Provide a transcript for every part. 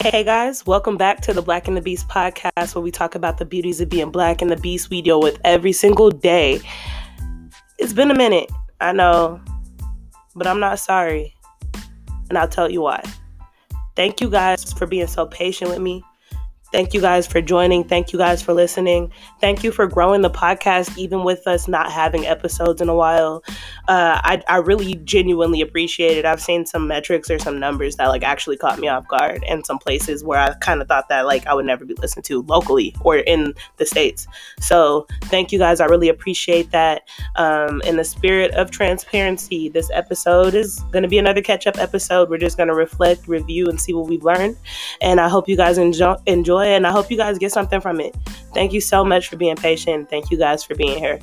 Hey guys, welcome back to the Black and the Beast podcast where we talk about the beauties of being black and the beast we deal with every single day. It's been a minute, I know, but I'm not sorry. And I'll tell you why. Thank you guys for being so patient with me. Thank you guys for joining. Thank you guys for listening. Thank you for growing the podcast, even with us not having episodes in a while. Uh, I, I really genuinely appreciate it. I've seen some metrics or some numbers that like actually caught me off guard, and some places where I kind of thought that like I would never be listened to locally or in the states. So thank you guys. I really appreciate that. Um, in the spirit of transparency, this episode is going to be another catch up episode. We're just going to reflect, review, and see what we've learned. And I hope you guys enjoy enjoy enjoy and I hope you guys get something from it. Thank you so much for being patient. Thank you guys for being here.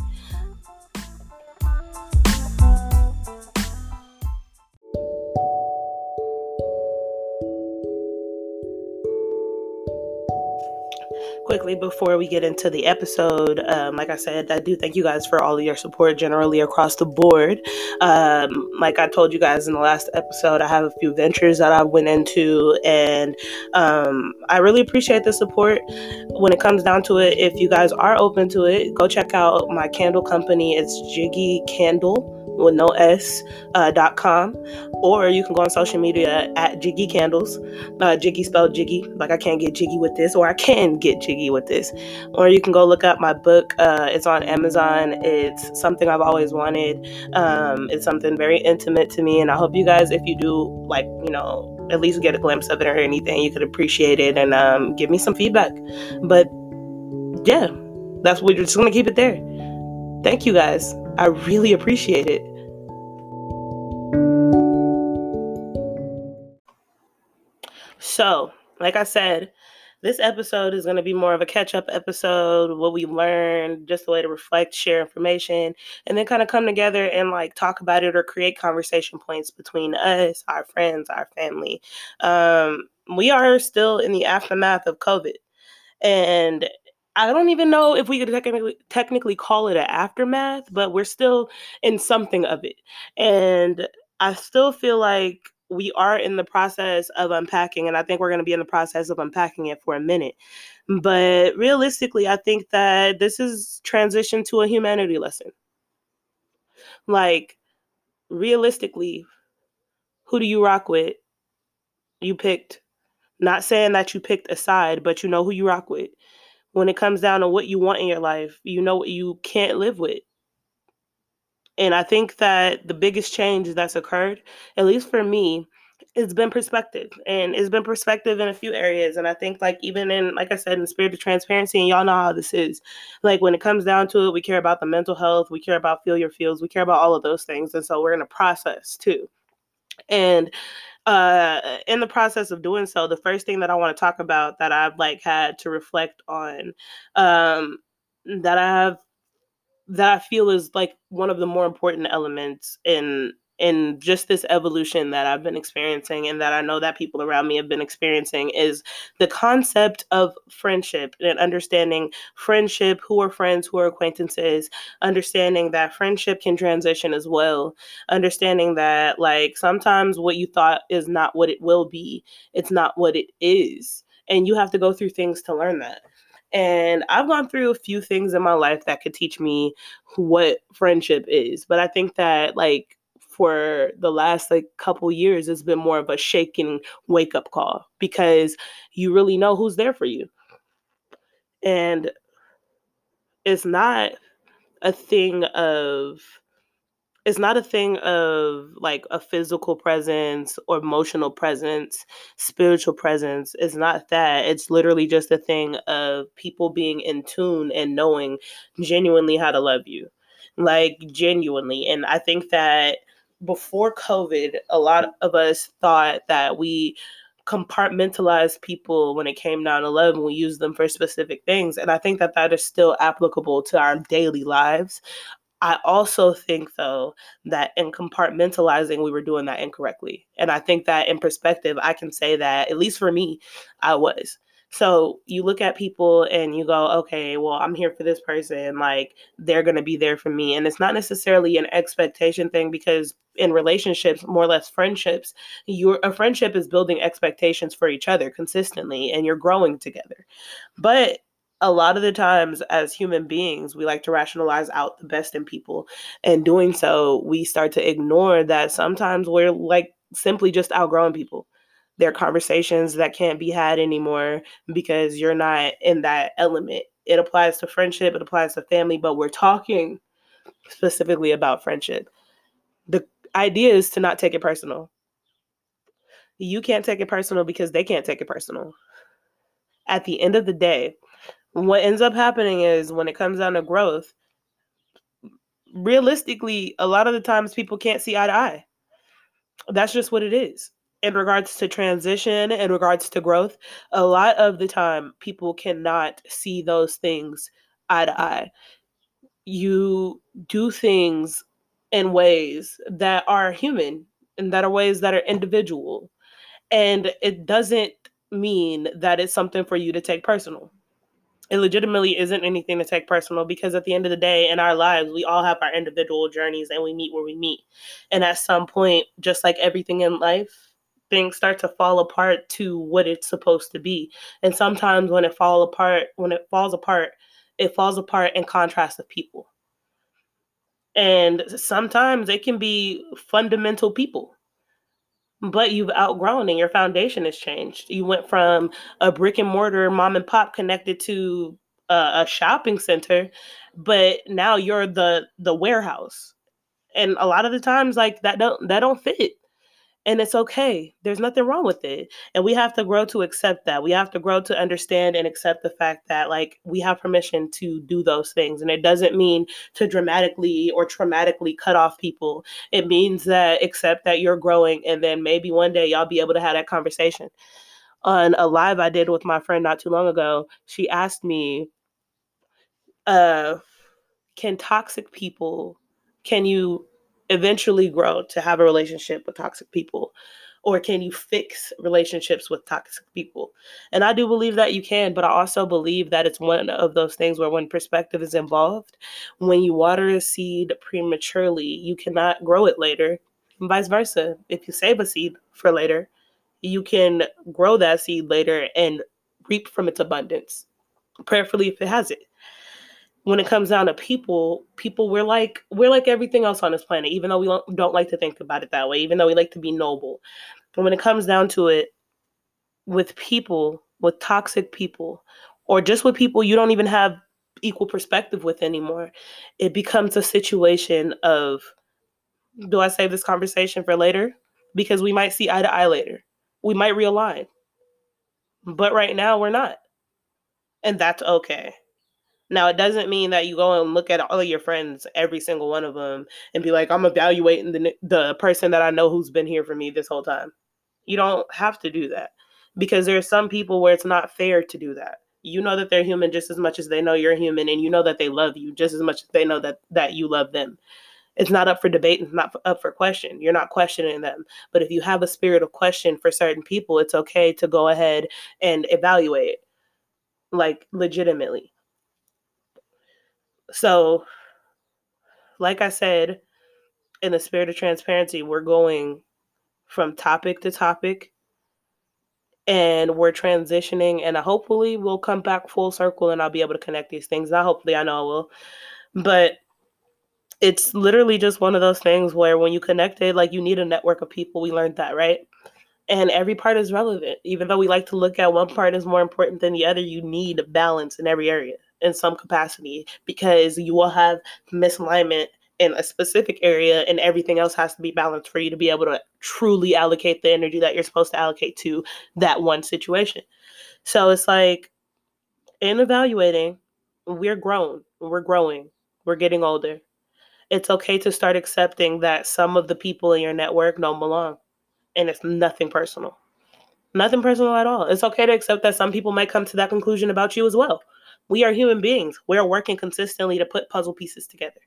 Quickly before we get into the episode, um, like I said, I do thank you guys for all of your support generally across the board. Um, like I told you guys in the last episode, I have a few ventures that I went into, and um, I really appreciate the support. When it comes down to it, if you guys are open to it, go check out my candle company. It's Jiggy Candle with no s uh, dot com or you can go on social media at jiggy candles uh, jiggy spelled jiggy like i can't get jiggy with this or i can get jiggy with this. Or you can go look up my book uh, it's on amazon it's something i've always wanted um, it's something very intimate to me and i hope you guys if you do like you know at least get a glimpse of it or anything you could appreciate it and um, give me some feedback. But yeah that's what we're just gonna keep it there thank you guys I really appreciate it. So, like I said, this episode is going to be more of a catch up episode, what we learned, just a way to reflect, share information, and then kind of come together and like talk about it or create conversation points between us, our friends, our family. Um, we are still in the aftermath of COVID. And I don't even know if we could technically technically call it an aftermath, but we're still in something of it. And I still feel like we are in the process of unpacking, and I think we're going to be in the process of unpacking it for a minute. But realistically, I think that this is transition to a humanity lesson. Like, realistically, who do you rock with? You picked, not saying that you picked a side, but you know who you rock with when it comes down to what you want in your life, you know what you can't live with. And I think that the biggest change that's occurred, at least for me, it's been perspective and it's been perspective in a few areas. And i think like even in like i said in spirit of transparency and y'all know how this is. Like when it comes down to it we care about the mental health we care about feel your feels we care about all of those things and so we're in a process too. And uh in the process of doing so the first thing that i want to talk about that i've like had to reflect on um that i have that i feel is like one of the more important elements in in just this evolution that I've been experiencing and that I know that people around me have been experiencing is the concept of friendship and understanding friendship, who are friends, who are acquaintances, understanding that friendship can transition as well, understanding that like sometimes what you thought is not what it will be, it's not what it is. And you have to go through things to learn that. And I've gone through a few things in my life that could teach me what friendship is. But I think that like for the last like couple years it's been more of a shaking wake up call because you really know who's there for you and it's not a thing of it's not a thing of like a physical presence or emotional presence, spiritual presence. It's not that. It's literally just a thing of people being in tune and knowing genuinely how to love you. Like genuinely. And I think that before COVID, a lot of us thought that we compartmentalized people when it came down to love and we used them for specific things. And I think that that is still applicable to our daily lives. I also think, though, that in compartmentalizing, we were doing that incorrectly. And I think that in perspective, I can say that, at least for me, I was. So you look at people and you go, okay, well, I'm here for this person. Like they're going to be there for me. And it's not necessarily an expectation thing because in relationships, more or less friendships, your a friendship is building expectations for each other consistently and you're growing together. But a lot of the times as human beings we like to rationalize out the best in people and doing so we start to ignore that sometimes we're like simply just outgrowing people there are conversations that can't be had anymore because you're not in that element it applies to friendship it applies to family but we're talking specifically about friendship the idea is to not take it personal you can't take it personal because they can't take it personal at the end of the day what ends up happening is when it comes down to growth, realistically, a lot of the times people can't see eye to eye. That's just what it is. In regards to transition, in regards to growth, a lot of the time people cannot see those things eye to eye. You do things in ways that are human and that are ways that are individual. And it doesn't mean that it's something for you to take personal it legitimately isn't anything to take personal because at the end of the day in our lives we all have our individual journeys and we meet where we meet and at some point just like everything in life things start to fall apart to what it's supposed to be and sometimes when it fall apart when it falls apart it falls apart in contrast of people and sometimes it can be fundamental people but you've outgrown and your foundation has changed. You went from a brick and mortar mom and pop connected to a, a shopping center, but now you're the the warehouse. And a lot of the times like that don't that don't fit and it's okay. There's nothing wrong with it. And we have to grow to accept that. We have to grow to understand and accept the fact that like we have permission to do those things. And it doesn't mean to dramatically or traumatically cut off people. It means that accept that you're growing and then maybe one day y'all be able to have that conversation. On a live I did with my friend not too long ago, she asked me, uh, can toxic people can you eventually grow to have a relationship with toxic people? Or can you fix relationships with toxic people? And I do believe that you can, but I also believe that it's one of those things where when perspective is involved, when you water a seed prematurely, you cannot grow it later. And vice versa. If you save a seed for later, you can grow that seed later and reap from its abundance, prayerfully if it has it when it comes down to people, people we're like we're like everything else on this planet, even though we don't, don't like to think about it that way, even though we like to be noble. But when it comes down to it, with people, with toxic people, or just with people you don't even have equal perspective with anymore, it becomes a situation of do I save this conversation for later? Because we might see eye to eye later. We might realign. But right now we're not. And that's okay. Now, it doesn't mean that you go and look at all of your friends, every single one of them, and be like, I'm evaluating the, the person that I know who's been here for me this whole time. You don't have to do that because there are some people where it's not fair to do that. You know that they're human just as much as they know you're human, and you know that they love you just as much as they know that, that you love them. It's not up for debate, it's not up for question. You're not questioning them. But if you have a spirit of question for certain people, it's okay to go ahead and evaluate, like legitimately so, like I said, in the spirit of transparency, we're going from topic to topic and we're transitioning and hopefully we'll come back full circle and I'll be able to connect these things. Not hopefully, I know I will. But it's literally just one of those things where when you connect it, like you need a network of people. We learned that, right? And every part is relevant. Even though we like to look at one part is more important than the other, you need balance in every area in some capacity because you will have misalignment in a specific area and everything else has to be balanced for you to be able to truly allocate the energy that you're supposed to allocate to that one situation. So it's like in evaluating, we're grown, we're growing, we're getting older. It's okay to start accepting that some of the people in your network don't belong. And it's nothing personal. Nothing personal at all. It's okay to accept that some people might come to that conclusion about you as well. We are human beings. We're working consistently to put puzzle pieces together.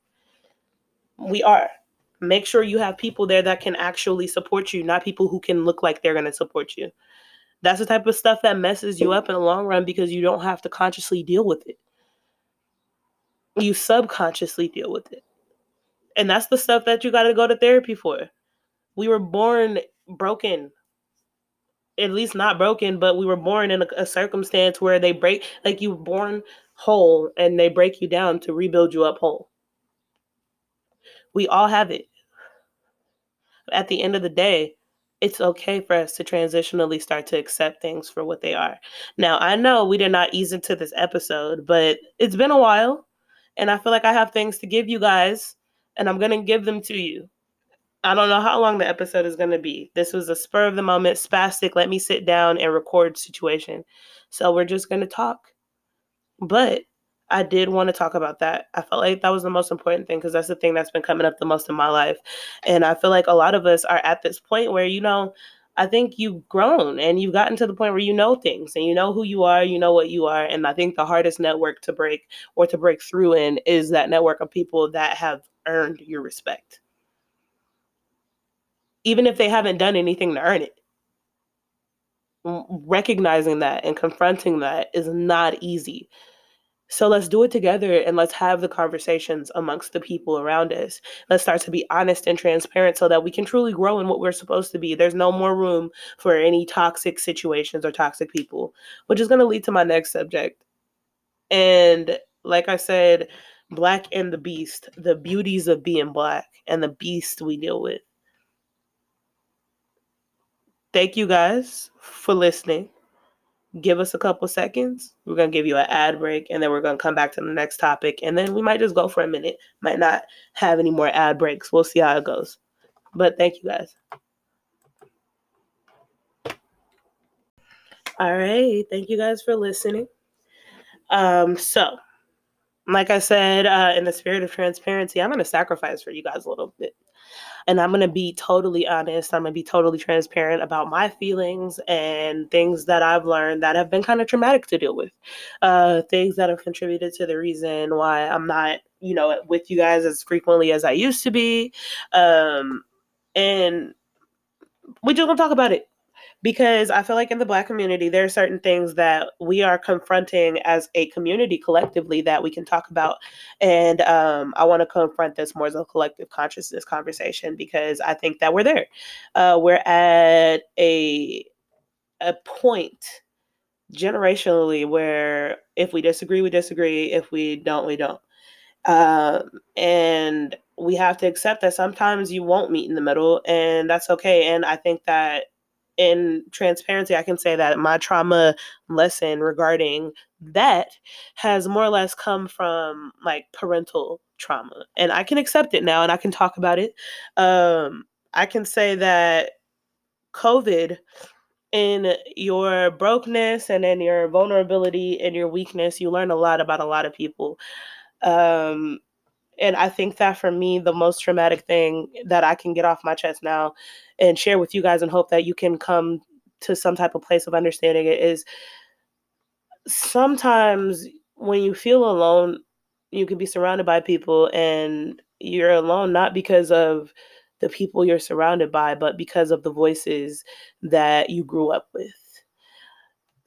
We are. Make sure you have people there that can actually support you, not people who can look like they're going to support you. That's the type of stuff that messes you up in the long run because you don't have to consciously deal with it. You subconsciously deal with it. And that's the stuff that you got to go to therapy for. We were born broken. At least not broken, but we were born in a, a circumstance where they break, like you were born whole and they break you down to rebuild you up whole. We all have it. At the end of the day, it's okay for us to transitionally start to accept things for what they are. Now, I know we did not ease into this episode, but it's been a while and I feel like I have things to give you guys and I'm going to give them to you. I don't know how long the episode is going to be. This was a spur of the moment, spastic, let me sit down and record situation. So we're just going to talk. But I did want to talk about that. I felt like that was the most important thing because that's the thing that's been coming up the most in my life. And I feel like a lot of us are at this point where, you know, I think you've grown and you've gotten to the point where you know things and you know who you are, you know what you are. And I think the hardest network to break or to break through in is that network of people that have earned your respect. Even if they haven't done anything to earn it. Recognizing that and confronting that is not easy so let's do it together and let's have the conversations amongst the people around us. Let's start to be honest and transparent so that we can truly grow in what we're supposed to be. There's no more room for any toxic situations or toxic people, which is going to lead to my next subject. And like I said, Black and the Beast, the beauties of being Black and the beast we deal with. Thank you guys for listening give us a couple seconds. We're going to give you an ad break and then we're going to come back to the next topic. And then we might just go for a minute. Might not have any more ad breaks. We'll see how it goes. But thank you guys. All right. Thank you guys for listening. Um, so, like I said, uh, in the spirit of transparency, I'm going to sacrifice for you guys a little bit. And I'm going to be totally honest. I'm going to be totally transparent about my feelings and things that I've learned that have been kind of traumatic to deal with. Uh, things that have contributed to the reason why I'm not, you know, with you guys as frequently as I used to be. Um, and we just to talk about it because I feel like in the Black community, there are certain things that we are confronting as a community collectively that we can talk about. And um, I want to confront this more as a collective consciousness conversation because I think that we're there. Uh, we're at a a point generationally where if we disagree, we disagree. If we don't, we don't. Um, and we have to accept that sometimes you won't meet in the middle, and that's okay. And I think that in transparency, I can say that my trauma lesson regarding that has more or less come from like parental trauma. And I can accept it now and I can talk about it. Um, I can say that COVID in your brokenness and in your vulnerability and your weakness, you learn a lot about a lot of people. Um, and I think that for me, the most traumatic thing that I can get off my chest now and share with you guys and hope that you can come to some type of place of understanding it is sometimes when you feel alone, you can be surrounded by people and you're alone not because of the people you're surrounded by, but because of the voices that you grew up with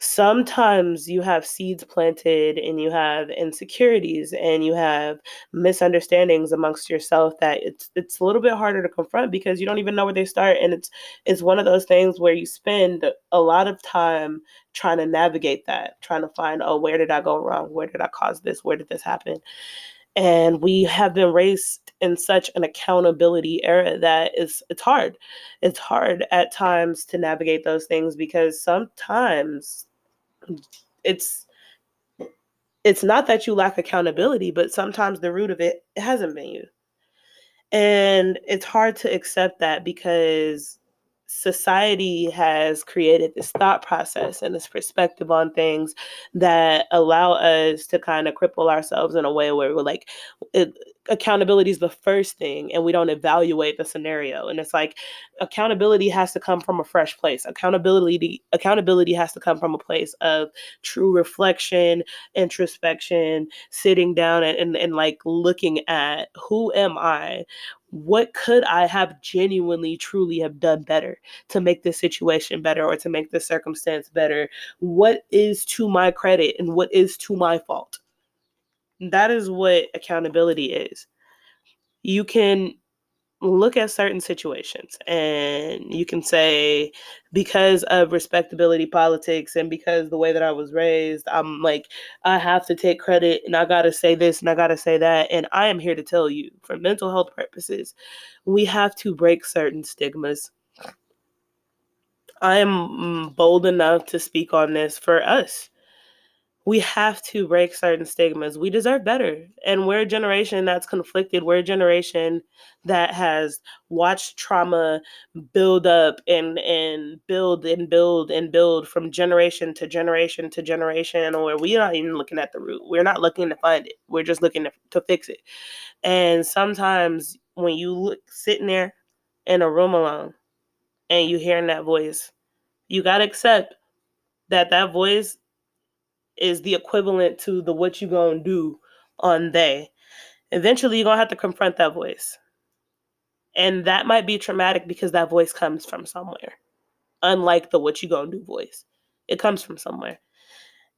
sometimes you have seeds planted and you have insecurities and you have misunderstandings amongst yourself that it's it's a little bit harder to confront because you don't even know where they start. And it's it's one of those things where you spend a lot of time trying to navigate that trying to find oh where did i go wrong? Where did i cause this? Where did this happen? And we have been raised in such an accountability era that it's it's hard. It's hard at times to navigate those things because sometimes it's it's not that you lack accountability, but sometimes the root of it, it hasn't been you. And it's hard to accept that because society has created this thought process and this perspective on things that allow us to kind of cripple ourselves in a way where we're like it, accountability is the first thing and we don't evaluate the scenario and it's like accountability has to come from a fresh place accountability accountability has to come from a place of true reflection introspection sitting down and, and, and like looking at who am i what could I have genuinely, truly have done better to make this situation better or to make this circumstance better? What is to my credit and what is to my fault? That is what accountability is. You can look at certain situations and you can say because of respectability politics and because the way that I was raised I'm like I have to take credit and I got to say this and I got to say that and I am here to tell you for mental health purposes we have to break certain stigmas I am mm, bold enough to speak on this for us we have to break certain stigmas. We deserve better. And we're a generation that's conflicted. We're a generation that has watched trauma build up and and build and build and build from generation to generation to generation or we're not even looking at the root. We're not looking to find it. We're just looking to, to fix it. And sometimes when you look sitting there in a room alone and you hearing that voice, you got to accept that that voice is the equivalent to the what you gonna do on they. Eventually, you're gonna have to confront that voice. And that might be traumatic because that voice comes from somewhere. Unlike the what you gonna do voice. It comes from somewhere.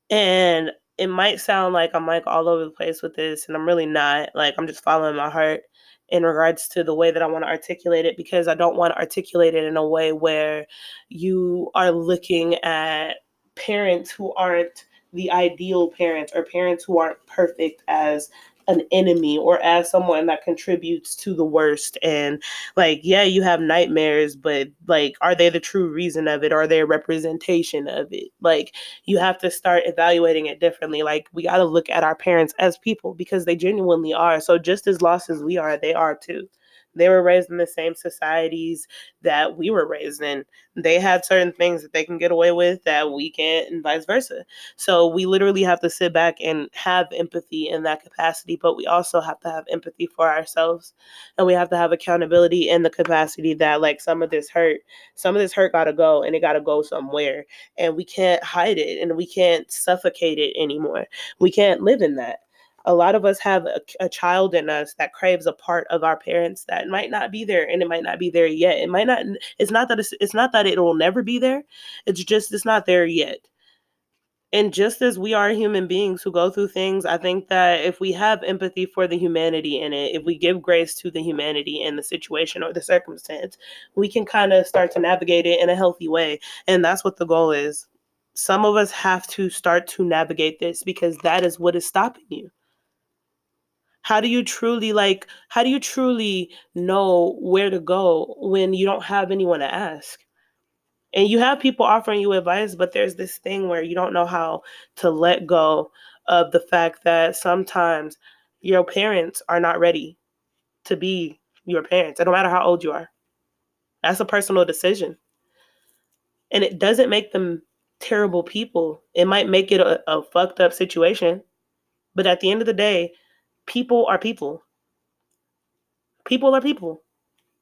And it might sound like I'm like all over the place with this, and I'm really not. Like I'm just following my heart in regards to the way that I want to articulate it because I don't want to articulate it in a way where you are looking at parents who aren't the ideal parents or parents who aren't perfect as an enemy or as someone that contributes to the worst. And like yeah you have nightmares but like are they the true reason of it? Are they a representation of it? Like you have to start evaluating it differently. Like we got to look at our parents as people because they genuinely are. So just as lost as we are they are too they were raised in the same societies that we were raised in. They had certain things that they can get away with that we can't, and vice versa. So we literally have to sit back and have empathy in that capacity, but we also have to have empathy for ourselves. And we have to have accountability in the capacity that, like, some of this hurt, some of this hurt got to go and it got to go somewhere. And we can't hide it and we can't suffocate it anymore. We can't live in that a lot of us have a, a, child in us that craves a part of our parents that might not be there and it might not be there yet. It might not it's not that it's, it's not that it will never be there it's just it's not there yet. And just as we are human beings who go through things i think that if we have empathy for the humanity in it if we give grace to the humanity in the situation or the circumstance we can kind of start to navigate it in a healthy way. And that's what the goal is. Some of us have to start to navigate this because that is what is stopping you how do you truly like how do you truly know where to go when you don't have anyone to ask? And you have people offering you advice but there's this thing where you don't know how to let go of the fact that sometimes your parents are not ready to be your parents no matter how old you are. That's a personal decision. And it doesn't make them terrible people. It might make it a, a fucked up situation but at the end of the day people are people. People are people.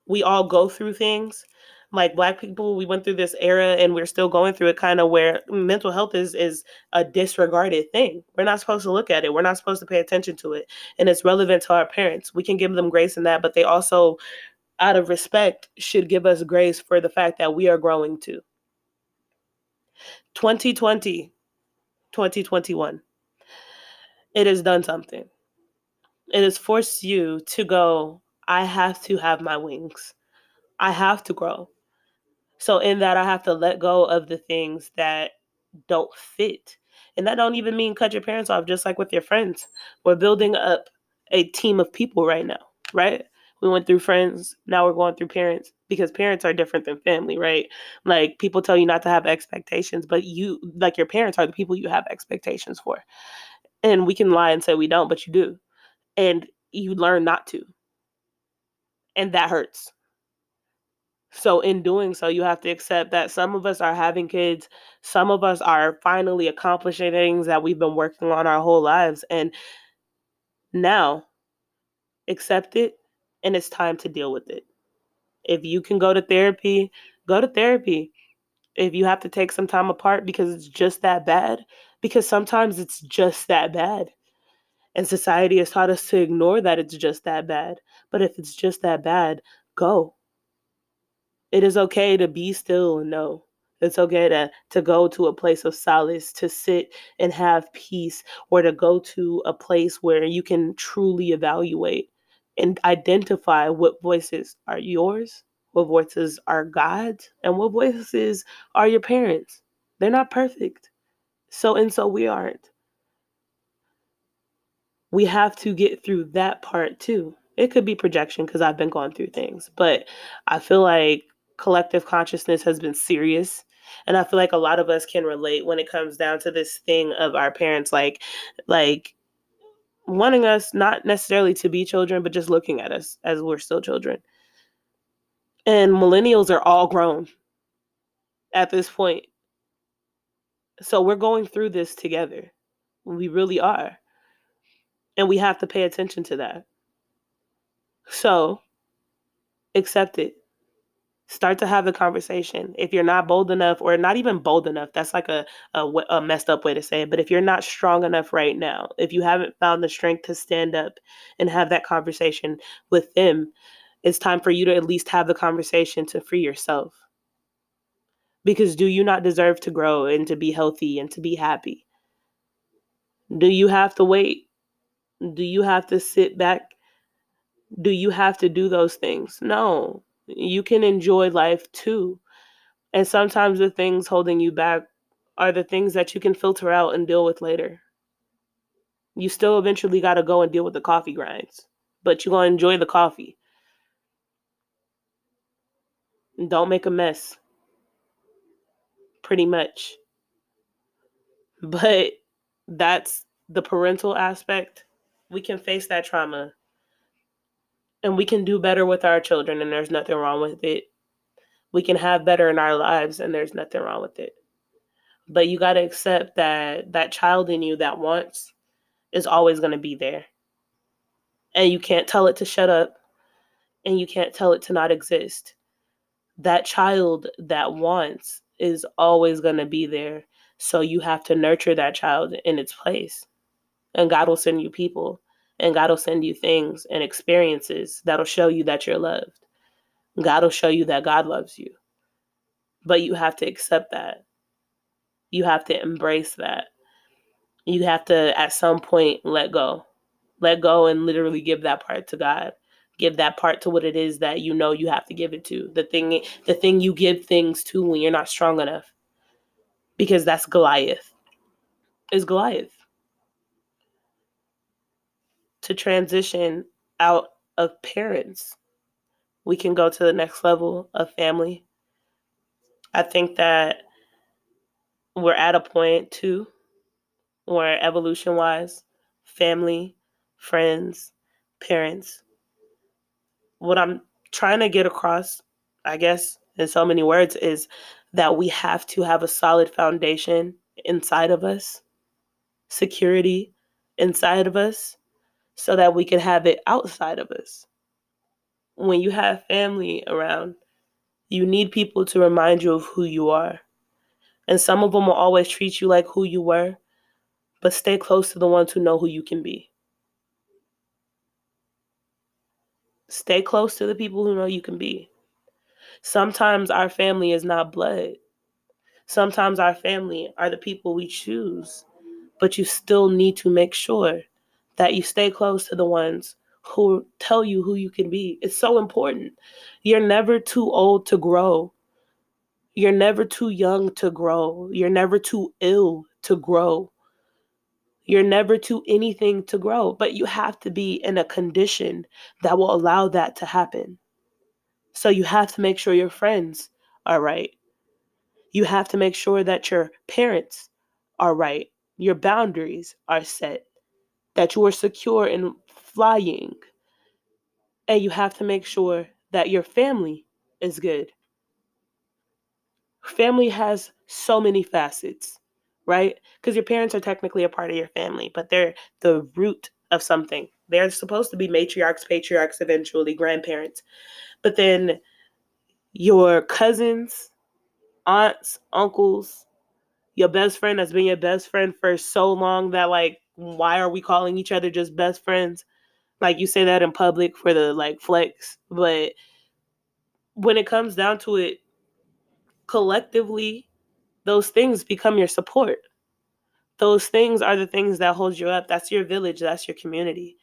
We all go through things. Like black people, we went through this era and we're still going through it kind of where mental health is is a disregarded thing. We're not supposed to look at it. We're not supposed to pay attention to it. And it's relevant to our parents. We can give them grace in that, but they also out of respect should give us grace for the fact that we are growing too. 2020, 2021. It has done something it has forced you to go, I have to have my wings. I have to grow. So in that I have to let go of the things that don't fit. And that don't even mean cut your parents off just like with your friends. We're building up a team of people right now, right? We went through friends, now we're going through parents because parents are different than family, right? Like people tell you not to have expectations, but you like your parents are the people you have expectations for. And we can lie and say we don't, but you do and you learn not to. And that hurts. So, in doing so, you have to accept that some of us are having kids, some of us are finally accomplishing things that we've been working on our whole lives. And now, accept it, and it's time to deal with it. If you can go to therapy, go to therapy. If you have to take some time apart because it's just that bad, because sometimes it's just that bad And society has taught us to ignore that it's just that bad. But if it's just that bad, go. It is okay to be still and know. It's okay to, to go to a place of solace, to sit and have peace, or to go to a place where you can truly evaluate and identify what voices are yours, what voices are God's, and what voices are your parents. They're not perfect. So and so we aren't. We have to get through that part too. It could be projection because I've been going through things, but I feel like collective consciousness has been serious and i feel like a lot of us can relate when it comes down to this thing of our parents like like wanting us not necessarily to be children but just looking at us as we're still children. And millennials are all grown at this point. So we're going through this together. We really are and we have to pay attention to that. So accept it. Start to have the conversation. If you're not bold enough or not even bold enough that's like a, a, a, messed up way to say it but if you're not strong enough right now if you haven't found the strength to stand up and have that conversation with them it's time for you to at least have the conversation to free yourself. Because do you not deserve to grow and to be healthy and to be happy? Do you have to wait do you have to sit back do you have to do those things no you can enjoy life too. And sometimes the things holding you back are the things that you can filter out and deal with later. You still eventually got to go and deal with the coffee grinds, but you're going to enjoy the coffee. Don't make a mess. Pretty much. But that's the parental aspect. We can face that trauma and we can do better with our children and there's nothing wrong with it. We can have better in our lives and there's nothing wrong with it. But you got to accept that that child in you that wants is always going to be there. And you can't tell it to shut up and you can't tell it to not exist. That child that wants is always going to be there. So you have to nurture that child in its place and god will send you people and God will send you things and experiences that'll show you that you're loved. God will show you that God loves you. But you have to accept that. You have to embrace that. You have to, at some point, let go. Let go and literally give that part to God. Give that part to what it is that you know you have to give it to. The thing, the thing you give things to when you're not strong enough. Because that's Goliath. Is Goliath to transition out of parents. We can go to the next level of family. I think that we're at a point too where evolution wise, family, friends, parents, what I'm trying to get across, I guess, in so many words, is that we have to have a solid foundation inside of us, security inside of us, so that we can have it outside of us. When you have family around, you need people to remind you of who you are. And some of them will always treat you like who you were, but stay close to the ones who know who you can be. Stay close to the people who know you can be. Sometimes our family is not blood. Sometimes our family are the people we choose, but you still need to make sure that you stay close to the ones who tell you who you can be. It's so important. You're never too old to grow. You're never too young to grow. You're never too ill to grow. You're never too anything to grow, but you have to be in a condition that will allow that to happen. So you have to make sure your friends are right. You have to make sure that your parents are right. Your boundaries are set that you are secure in flying. And you have to make sure that your family is good. Family has so many facets, right? Because your parents are technically a part of your family, but they're the root of something. They're supposed to be matriarchs, patriarchs, eventually grandparents. But then your cousins, aunts, uncles, your best friend that's been your best friend for so long that like why are we calling each other just best friends? Like you say that in public for the like flex, but when it comes down to it, collectively, those things become your support. Those things are the things that hold you up. That's your village, that's your community.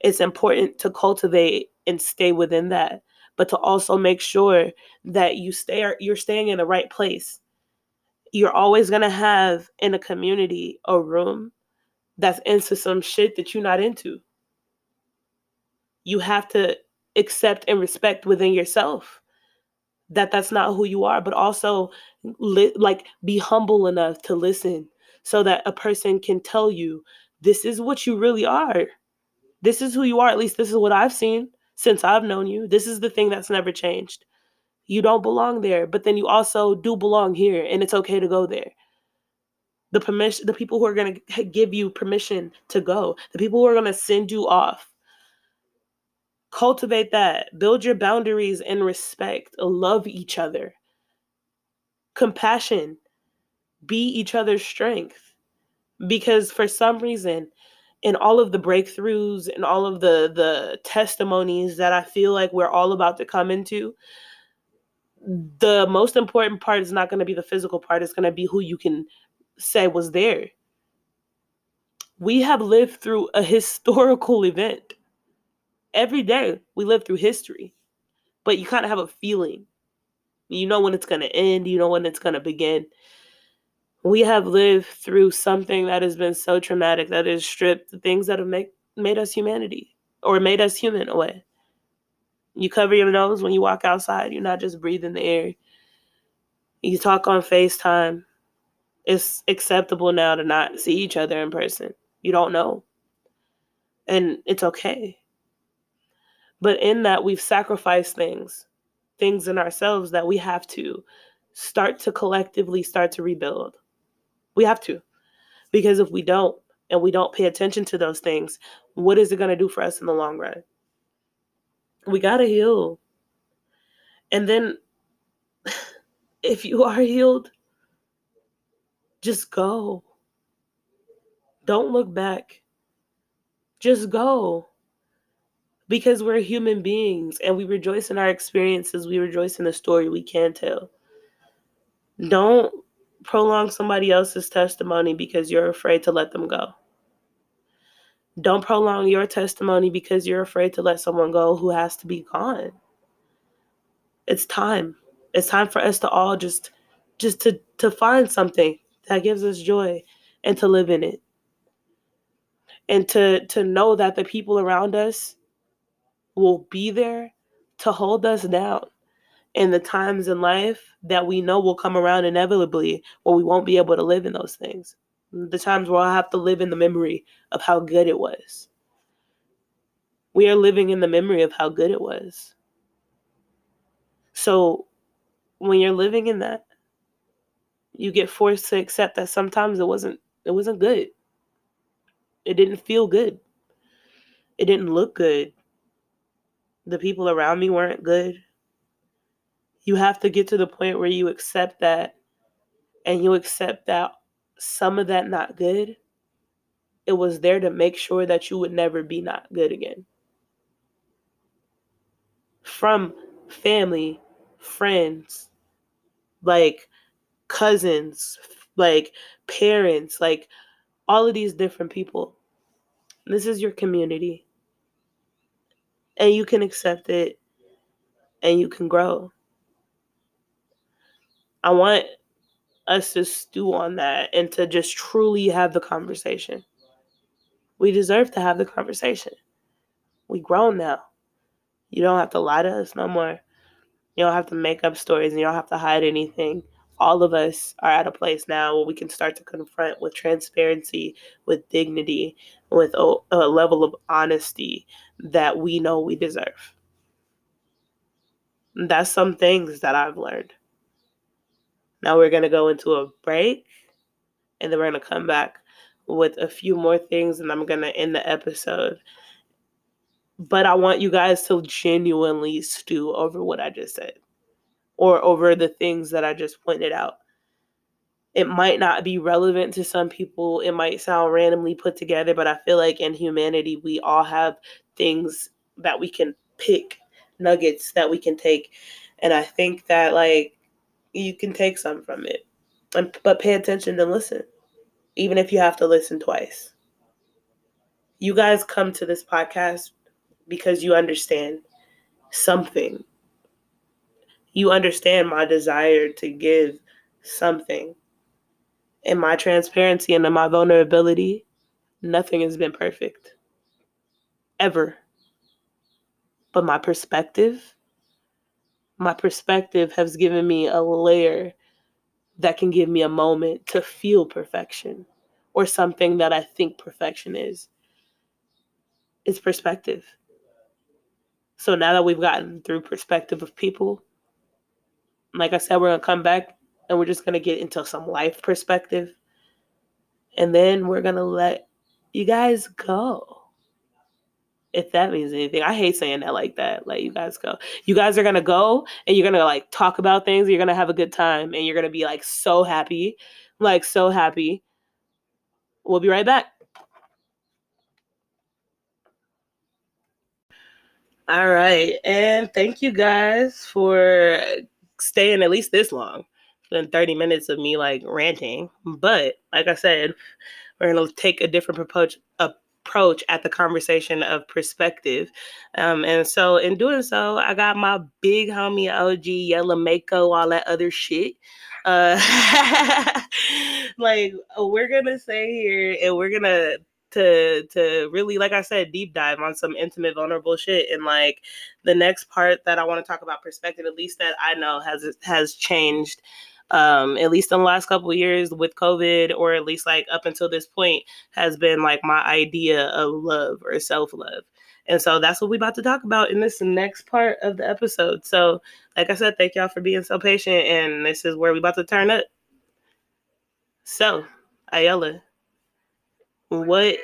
It's important to cultivate and stay within that, but to also make sure that you stay you're staying in the right place. You're always going to have in a community a room that's into some shit that you're not into. You have to accept and respect within yourself that that's not who you are, but also li- like be humble enough to listen so that a person can tell you this is what you really are. This is who you are. At least this is what I've seen since I've known you. This is the thing that's never changed. You don't belong there, but then you also do belong here, and it's okay to go there the permission the people who are going to give you permission to go the people who are going to send you off. Cultivate that. Build your boundaries and respect. Love each other. Compassion. Be each other's strength. Because for some reason in all of the breakthroughs and all of the the testimonies that i feel like we're all about to come into the most important part is not going to be the physical part it's going to be who you can say was there. We have lived through a historical event. Every day we live through history, but you kind of have a feeling. You know when it's going to end, you know when it's going to begin. We have lived through something that has been so traumatic that has stripped the things that have make, made us humanity or made us human away. You cover your nose when you walk outside, you're not just breathing the air. You talk on FaceTime, it's acceptable now to not see each other in person. You don't know. And it's okay. But in that, we've sacrificed things, things in ourselves that we have to start to collectively start to rebuild. We have to. Because if we don't, and we don't pay attention to those things, what is it going to do for us in the long run? We got to heal. And then, if you are healed, just go. Don't look back. Just go. Because we're human beings and we rejoice in our experiences. We rejoice in the story we can tell. Don't prolong somebody else's testimony because you're afraid to let them go. Don't prolong your testimony because you're afraid to let someone go who has to be gone. It's time. It's time for us to all just just to to find something that gives us joy and to live in it. And to to know that the people around us will be there to hold us down in the times in life that we know will come around inevitably where we won't be able to live in those things. The times where i'll have to live in the memory of how good it was. We are living in the memory of how good it was. So when you're living in that you get forced to accept that sometimes it wasn't it wasn't good. It didn't feel good. It didn't look good. The people around me weren't good. You have to get to the point where you accept that and you accept that some of that not good it was there to make sure that you would never be not good again. From family, friends, like cousins, like parents, like all of these different people. This is your community. And you can accept it and you can grow. I want us to stew on that and to just truly have the conversation. We deserve to have the conversation. We grown now. You don't have to lie to us no more. You don't have to make up stories and you don't have to hide anything all of us are at a place now where we can start to confront with transparency, with dignity, with a, a level of honesty that we know we deserve. That's some things that I've learned. Now we're going to go into a break and then we're going to come back with a few more things and I'm going to end the episode. But I want you guys to genuinely stew over what I just said or over the things that I just pointed out. it might not be relevant to some people. It might sound randomly put together, but I feel like in humanity, we all have things that we can pick, nuggets that we can take. And I think that, like, you can take some from it. And, but pay attention and listen, even if you have to listen twice. You guys come to this podcast because you understand something. You understand my desire to give something in my transparency and in my vulnerability, nothing has been perfect. Ever. But my perspective, my perspective has given me a layer that can give me a moment to feel perfection or something that I think perfection is. It's perspective. So now that we've gotten through perspective of people, like I said, we're gonna come back and we're just going to get into some life perspective. And then we're going to let you guys go. If that means anything. I hate saying that like that. Let you guys go. You guys are going to go and you're going to like talk about things. You're going to have a good time and you're going to be like so happy. Like so happy. We'll be right back. All right. And thank you guys for staying at least this long than 30 minutes of me like ranting. But like I said, we're going to take a different approach approach at the conversation of perspective. Um, and so in doing so, I got my big homie OG Yella Mako, all that other shit. Uh, like we're gonna say here and we're gonna to to really like i said deep dive on some intimate vulnerable shit and like the next part that i want to talk about perspective at least that i know has has changed um, at least in the last couple years with COVID, or at least like up until this point, has been like my idea of love or self love. And so that's what we're about to talk about in this next part of the episode. So, like I said, thank y'all for being so patient. And this is where we're about to turn up. So, Ayala, what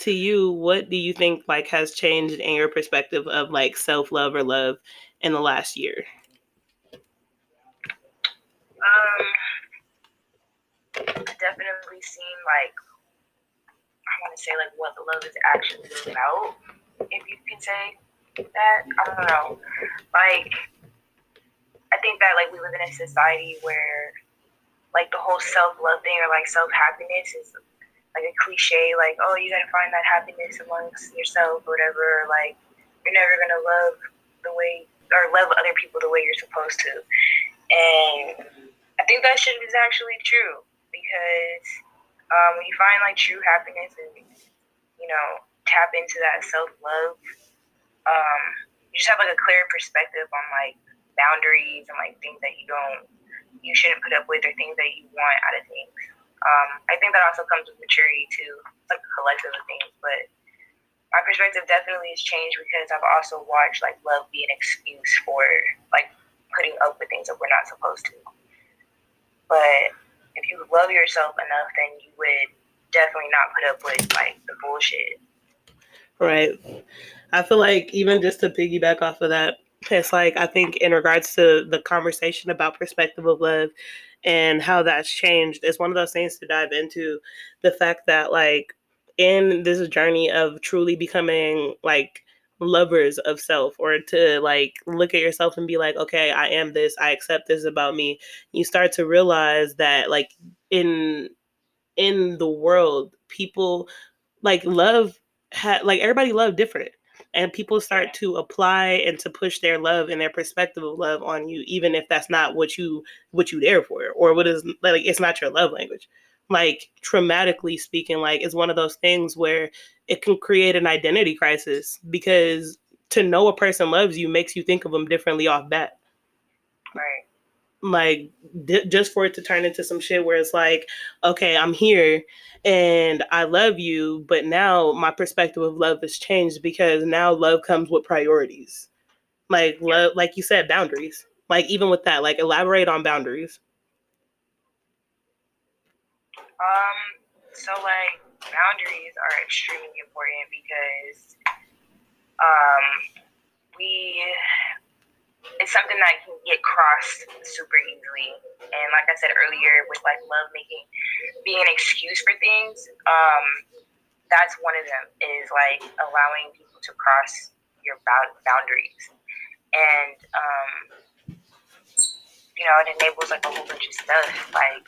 to you, what do you think like has changed in your perspective of like self love or love in the last year? Um, definitely seen like I want to say like what the love is actually about, if you can say that. I don't know. Like, I think that like we live in a society where like the whole self love thing or like self happiness is like a cliche. Like, oh, you gotta find that happiness amongst yourself or whatever. Like, you're never gonna love the way or love other people the way you're supposed to. And I think that shit is actually true because um, when you find like true happiness and you know tap into that self love, um, you just have like a clear perspective on like boundaries and like things that you don't, you shouldn't put up with or things that you want out of things. Um, I think that also comes with maturity too, like a collective of things. But my perspective definitely has changed because I've also watched like love be an excuse for like putting up with things that we're not supposed to. But if you love yourself enough, then you would definitely not put up with like the bullshit. Right. I feel like even just to piggyback off of that, it's like I think in regards to the conversation about perspective of love and how that's changed, it's one of those things to dive into the fact that like in this journey of truly becoming like lovers of self or to like look at yourself and be like okay i am this. I accept this about me. You start to realize that like in in the world people like love ha- like everybody love different and people start to apply and to push their love and their perspective of love on you even if that's not what you what you there for or what is like it's not your love language. Like traumatically speaking like it's one of those things where it can create an identity crisis because to know a person loves you makes you think of them differently off bat like d- just for it to turn into some shit where it's like okay i'm here and i love you but now my perspective of love has changed because now love comes with priorities. Like love like you said boundaries. Like even with that like elaborate on boundaries. Um, so like boundaries are extremely important because um we it's something that can get crossed super easily. And like I said earlier, with like love making being an excuse for things, um, that's one of them is like allowing people to cross your boundaries. And um, you know, it enables like a whole bunch of stuff. Like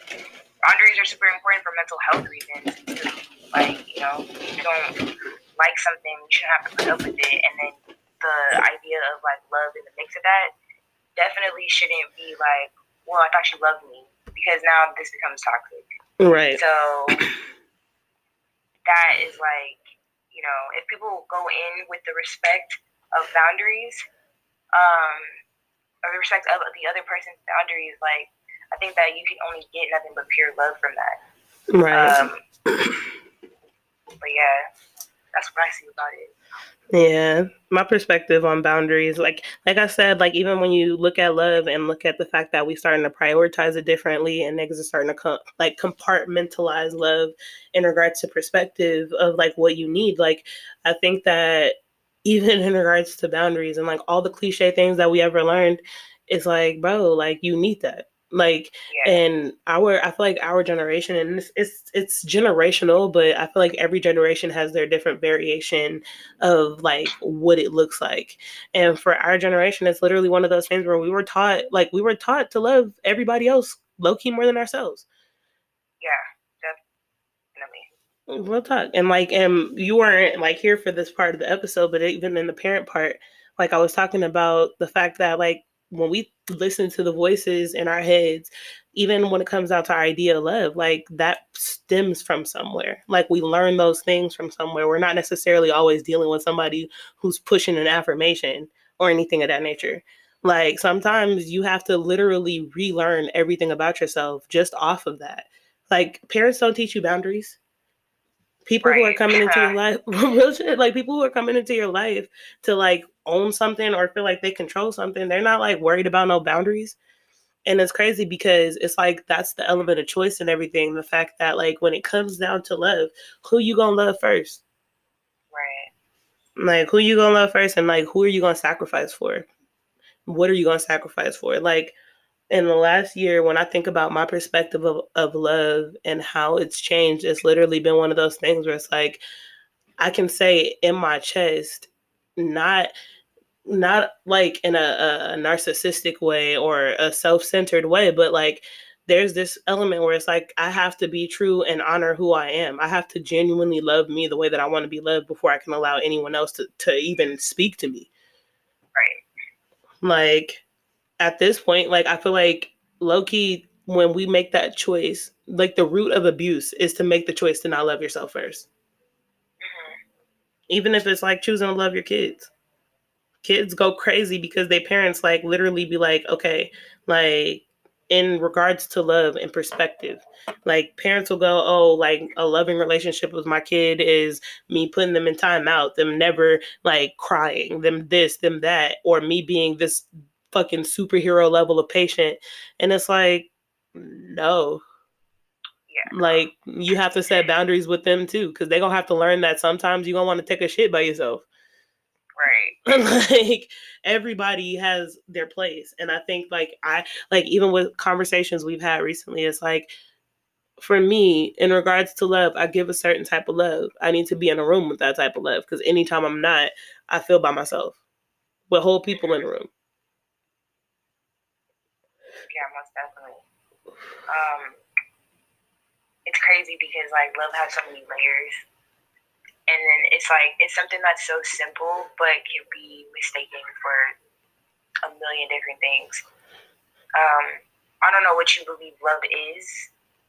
boundaries are super important for mental health reasons. Too. Like, you know, if you don't like something, you shouldn't have to put up with it. And then the idea of like love in the mix of that definitely shouldn't be like, well, I thought you loved me because now this becomes toxic. Right. So that is like, you know, if people go in with the respect of boundaries, um, or the respect of the other person's boundaries, like I think that you can only get nothing but pure love from that. Right. Um, but yeah, that's what I see about it. Yeah, my perspective on boundaries, like like I said, like even when you look at love and look at the fact that we starting to prioritize it differently, and niggas are starting to like compartmentalize love in regards to perspective of like what you need. Like I think that even in regards to boundaries and like all the cliche things that we ever learned, it's like, bro, like you need that. Like, yeah. and our, I feel like our generation, and it's, it's it's generational, but I feel like every generation has their different variation of like what it looks like. And for our generation, it's literally one of those things where we were taught, like, we were taught to love everybody else low key more than ourselves. Yeah, definitely. Mm, we'll talk. And like, and you weren't like here for this part of the episode, but even in the parent part, like I was talking about the fact that like when we listen to the voices in our heads, even when it comes out to our idea of love, like that stems from somewhere. Like we learn those things from somewhere. We're not necessarily always dealing with somebody who's pushing an affirmation or anything of that nature. Like sometimes you have to literally relearn everything about yourself just off of that. Like parents don't teach you boundaries people right. who are coming into your life real shit like people who are coming into your life to like own something or feel like they control something they're not like worried about no boundaries. And it's crazy because it's like that's the element of choice and everything the fact that like when it comes down to love who you gonna love first? Right. Like who you gonna love first and like who are you gonna sacrifice for? What are you gonna sacrifice for? Like in the last year, when I think about my perspective of, of love and how it's changed, it's literally been one of those things where it's like I can say in my chest, not not like in a, a narcissistic way or a self-centered way, but like there's this element where it's like I have to be true and honor who I am. I have to genuinely love me the way that I want to be loved before I can allow anyone else to, to even speak to me. Right. Like at this point, like I feel like low key, when we make that choice, like the root of abuse is to make the choice to not love yourself 1st mm-hmm. Even if it's like choosing to love your kids. Kids go crazy because their parents like literally be like, okay, like in regards to love and perspective. Like parents will go, oh, like a loving relationship with my kid is me putting them in timeout, them never like crying, them this, them that, or me being this fucking superhero level of patient. And it's like, no. Yeah. Like you have to set boundaries with them too, because they're gonna have to learn that sometimes you're gonna want to take a shit by yourself. Right. like everybody has their place. And I think like I like even with conversations we've had recently, it's like for me, in regards to love, I give a certain type of love. I need to be in a room with that type of love because anytime I'm not, I feel by myself with whole people in the room. Yeah, most definitely. Um, it's crazy because like love has so many layers, and then it's like it's something that's so simple but can be mistaken for a million different things. Um, I don't know what you believe love is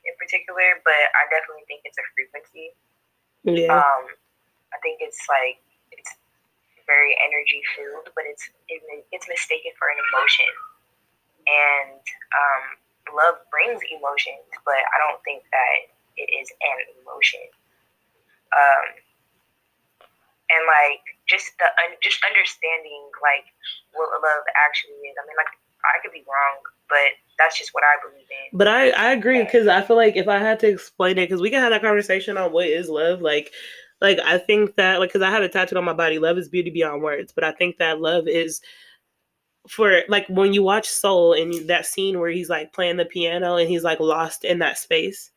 in particular, but I definitely think it's a frequency. Yeah. Um, I think it's like it's very energy filled, but it's it, it's mistaken for an emotion, and um, love brings emotions, but I don't think that it is an emotion. Um, and like just the just understanding like what love actually is. I mean, like I could be wrong, but that's just what I believe in. But I I agree because I feel like if I had to explain it, because we can have that conversation on what is love, like. Like I think that like because I have it tattooed on my body, love is beauty beyond words. But I think that love is for like when you watch Soul and that scene where he's like playing the piano and he's like lost in that space.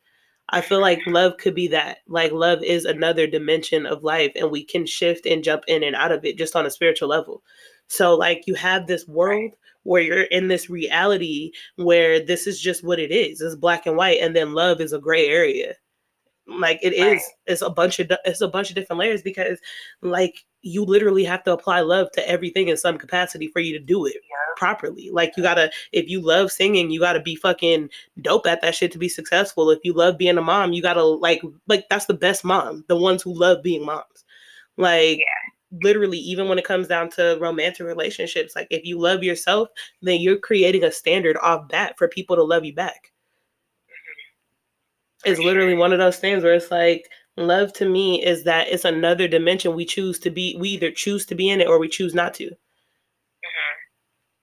I feel like love could be that. Like love is another dimension of life and we can shift and jump in and out of it just on a spiritual level. So like you have this world where you're in this reality where this is just what it is. It's black and white and then love is a gray area. Like it is, it's a bunch of it's a bunch of different layers because like you literally have to apply love to everything in some capacity for you to do it yeah. properly. Like you gotta, if you love singing, you gotta be fucking dope at that shit to be successful. If you love being a mom, you gotta like like that's the best mom, the ones who love being moms. Like yeah. literally, even when it comes down to romantic relationships, like if you love yourself, then you're creating a standard off bat for people to love you back mm-hmm. It's literally one of those things where it's like love to me is that it's another dimension we choose to be we either choose to be in it or we choose not to mm-hmm.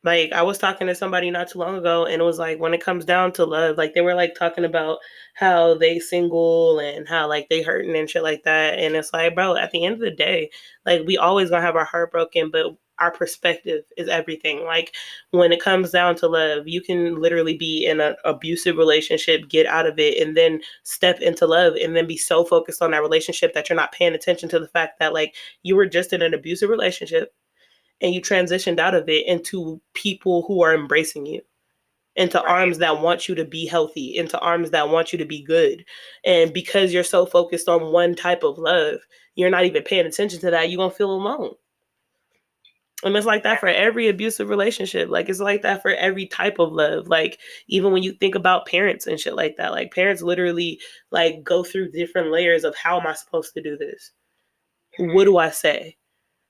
like i was talking to somebody not too long ago and it was like when it comes down to love like they were like talking about how they single and how like they hurting and shit like that and it's like bro at the end of the day like we always gonna have our heart broken but our perspective is everything. Like when it comes down to love, you can literally be in an abusive relationship, get out of it, and then step into love and then be so focused on that relationship that you're not paying attention to the fact that like you were just in an abusive relationship and you transitioned out of it into people who are embracing you into right. arms that want you to be healthy, into arms that want you to be good. And because you're so focused on one type of love, you're not even paying attention to that, you're going to feel alone. And it's like that for every abusive relationship. Like it's like that for every type of love. Like even when you think about parents and shit like that, like parents literally like go through different layers of how am I supposed to do this? What do I say?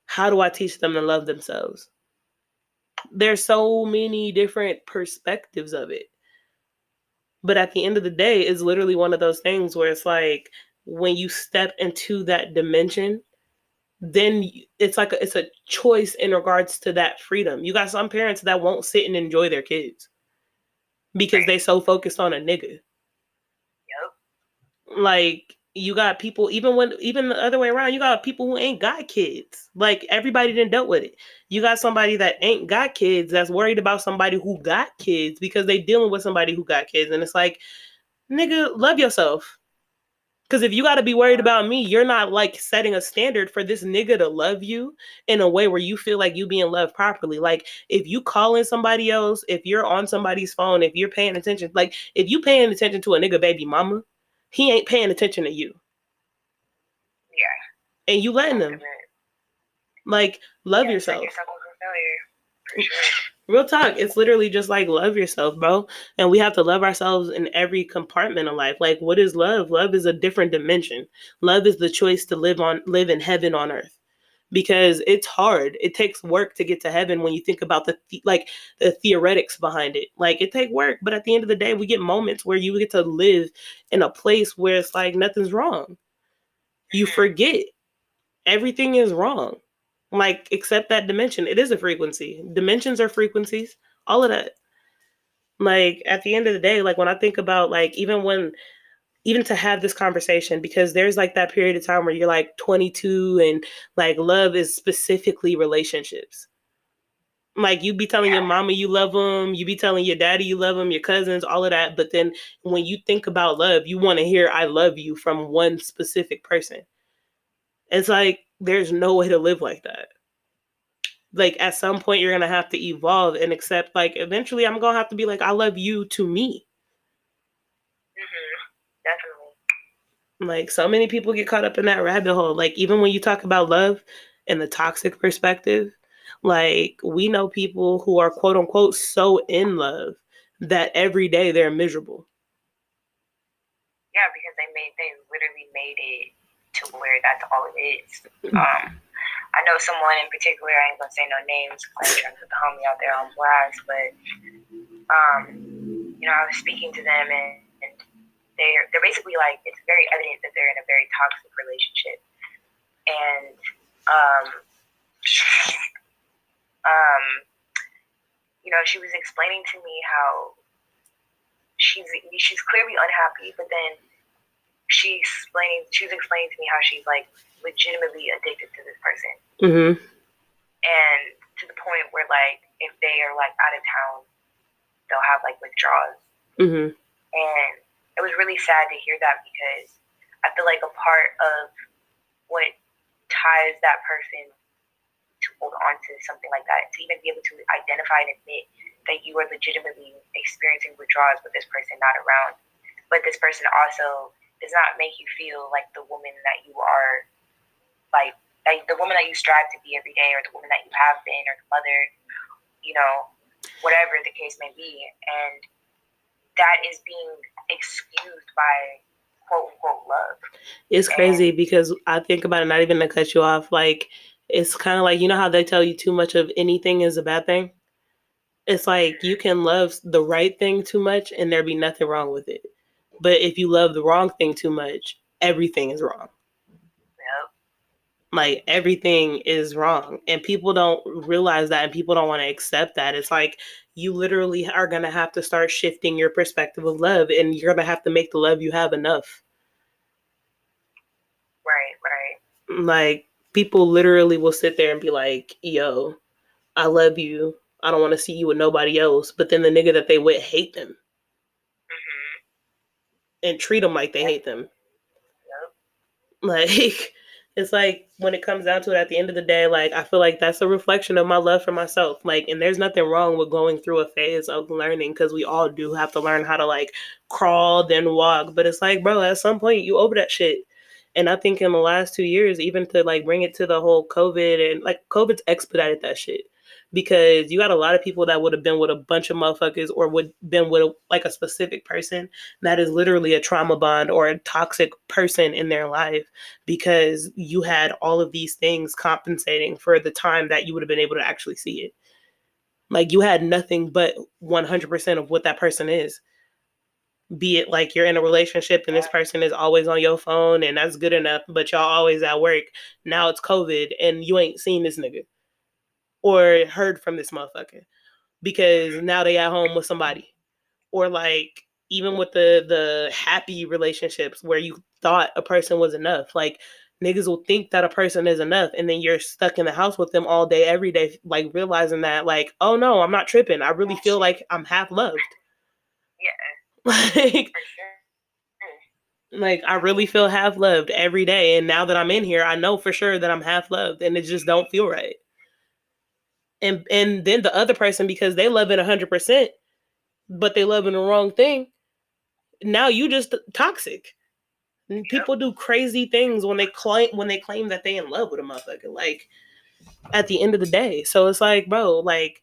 How do I teach them to love themselves? There's so many different perspectives of it. But at the end of the day, it's literally one of those things where it's like when you step into that dimension then it's like a, it's a choice in regards to that freedom. You got some parents that won't sit and enjoy their kids because right. they so focused on a nigga. Yep. Like you got people even when even the other way around, you got people who ain't got kids. Like everybody didn't dealt with it. You got somebody that ain't got kids that's worried about somebody who got kids because they dealing with somebody who got kids. And it's like, nigga, love yourself. Because if you got to be worried about me, you're not like setting a standard for this nigga to love you in a way where you feel like you being loved properly. Like if you calling somebody else, if you're on somebody's phone, if you're paying attention, like if you paying attention to a nigga baby mama, he ain't paying attention to you. Yeah. And you letting them. Like love yeah, yourself. Real talk. It's literally just like love yourself, bro. And we have to love ourselves in every compartment of life. Like, what is love? Love is a different dimension. Love is the choice to live on live in heaven on earth. Because it's hard. It takes work to get to heaven when you think about the, like the theoretics behind it. Like it take work, but at the end of the day, we get moments where you get to live in a place where it's like nothing's wrong. You mm-hmm. forget everything is wrong like, accept that dimension. It is a frequency. Dimensions are frequencies. All of that. Like, at the end of the day, like when I think about like even when even to have this conversation because there's like that period of time where you're like 22 and like love is specifically relationships like you be telling your mama you love them you be telling your daddy you love them your cousins all of that but then when you think about love you want to hear i love you from one specific person it's like there's no way to live like that. Like at some point you're gonna have to evolve and accept like eventually I'm gonna have to be like, I love you to me. Mm-hmm. Definitely. Like so many people get caught up in that rabbit hole. Like even when you talk about love and the toxic perspective, like we know people who are quote unquote so in love that every day they're miserable. Yeah, because they made they literally made it to where that's all it is. Mm-hmm. Um, I know someone in particular. I ain't gonna say no names. I'm trying to put the homie out there on blast, but um, you know, I was speaking to them, and, and they're they're basically like it's very evident that they're in a very toxic relationship, and um, um, you know, she was explaining to me how she's she's clearly unhappy, but then she explaining she was explaining to me how she's like legitimately addicted to this person. Mm-hmm. And to the point where like if they are like out of town, they'll have like withdrawals. Mm-hmm. And it was really sad to hear that because I feel like a part of what ties that person to hold on to something like that, to even be able to identify and admit that you are legitimately experiencing withdrawals with this person not around. But this person also does not make you feel like the woman that you are, like, like the woman that you strive to be every day, or the woman that you have been, or the mother, you know, whatever the case may be. And that is being excused by quote unquote love. It's crazy because I think about it, not even to cut you off, like it's kind of like you know how they tell you too much of anything is a bad thing? It's like you can love the right thing too much and there be nothing wrong with it. But if you love the wrong thing too much, everything is wrong. Yep. Like everything is wrong. And people don't realize that and people don't want to accept that. It's like you literally are going to have to start shifting your perspective of love and you're going to have to make the love you have enough. Right, right. Like people literally will sit there and be like, yo, I love you. I don't want to see you with nobody else. But then the nigga that they with hate them and treat them like they hate them. Yep. Like, it's like when it comes down to it at the end of the day, like, I feel like that's a reflection of my love for myself. Like, and there's nothing wrong with going through a phase of learning because we all do have to learn how to, like, crawl, then walk. But it's like, bro, at some point, you over that shit. And I think in the last two years, even to like bring it to the whole COVID and like COVID's expedited that shit because you got a lot of people that would have been with a bunch of motherfuckers or would been with a, like a specific person that is literally a trauma bond or a toxic person in their life because you had all of these things compensating for the time that you would have been able to actually see it. Like you had nothing but 100% of what that person is be it like you're in a relationship and this person is always on your phone and that's good enough, but y'all always at work. Now it's COVID and you ain't seen this nigga or heard from this motherfucker because now they at home with somebody. Or like even with the the happy relationships where you thought a person was enough. Like niggas will think that a person is enough and then you're stuck in the house with them all day every day like realizing that like oh no i'm not tripping i really feel like i'm half loved Yeah, like like I really feel half loved every day and now that I'm in here I know for sure that I'm half loved and it just don't feel right. And and then the other person because they love it 100% but they love in the wrong thing. Now you just toxic. And People do crazy things when they claim when they claim that they in love with a motherfucker like at the end of the day. So it's like, bro, like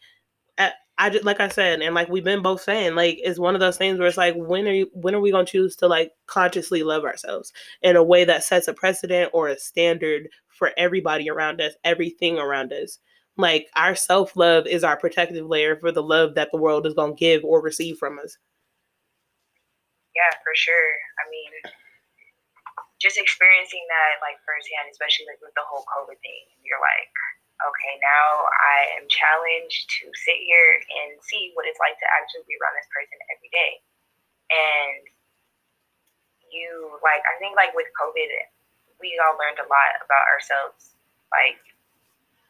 at, I just like I said, and like we've been both saying, like it's one of those things where it's like, when are you, when are we gonna choose to like consciously love ourselves in a way that sets a precedent or a standard for everybody around us, everything around us? Like our self love is our protective layer for the love that the world is gonna give or receive from us. Yeah, for sure. I mean, just experiencing that like firsthand, especially like with the whole COVID thing, you're like, okay, now I am challenged to sit here and see what it's like to actually be around this person every day. And you like, I think like with COVID, we all learned a lot about ourselves, like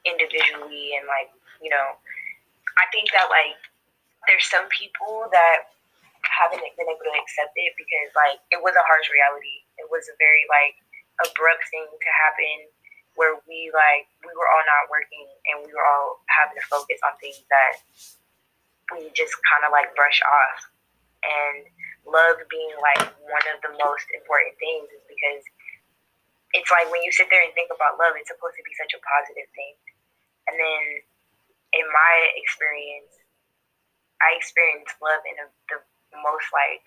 individually and like, you know, I think that like there's some people that haven't been able to accept it because like it was a harsh reality. It was a very like abrupt thing to happen where we like we were all not working and we were all having to focus on things that we just kind of like brush off. And love being like one of the most important things is because it's like when you sit there and think about love, it's supposed to be such a positive thing. And then in my experience, I experienced love in a, the most like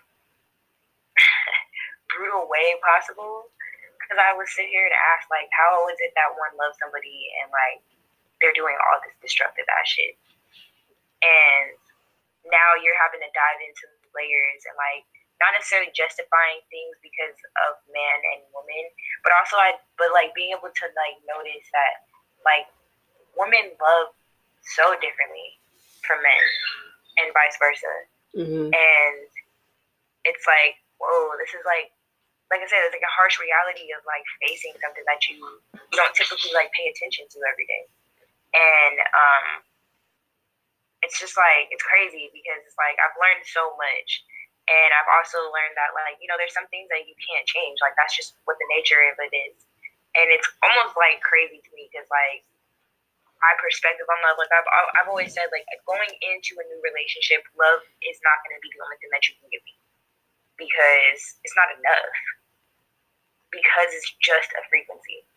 brutal way possible. Because I would sit here and ask like, how is it that one loves somebody and like they're doing all this destructive ass shit, and now you're having to dive into layers and like not necessarily justifying things because of man and woman, but also I but like being able to like notice that like women love so differently from men and vice versa. Mm-hmm. And it's like, whoa, this is like like I said, it's like a harsh reality of like facing something that you you don't typically like pay attention to every day. And um it's just like it's crazy because it's like I've learned so much. And I've also learned that like, you know, there's some things that you can't change. Like that's just what the nature of it is. And it's almost like crazy to me because like my perspective on love, like I've I've always said, like going into a new relationship, love is not going to be the only thing that you can give me because it's not enough. Because it's just a frequency.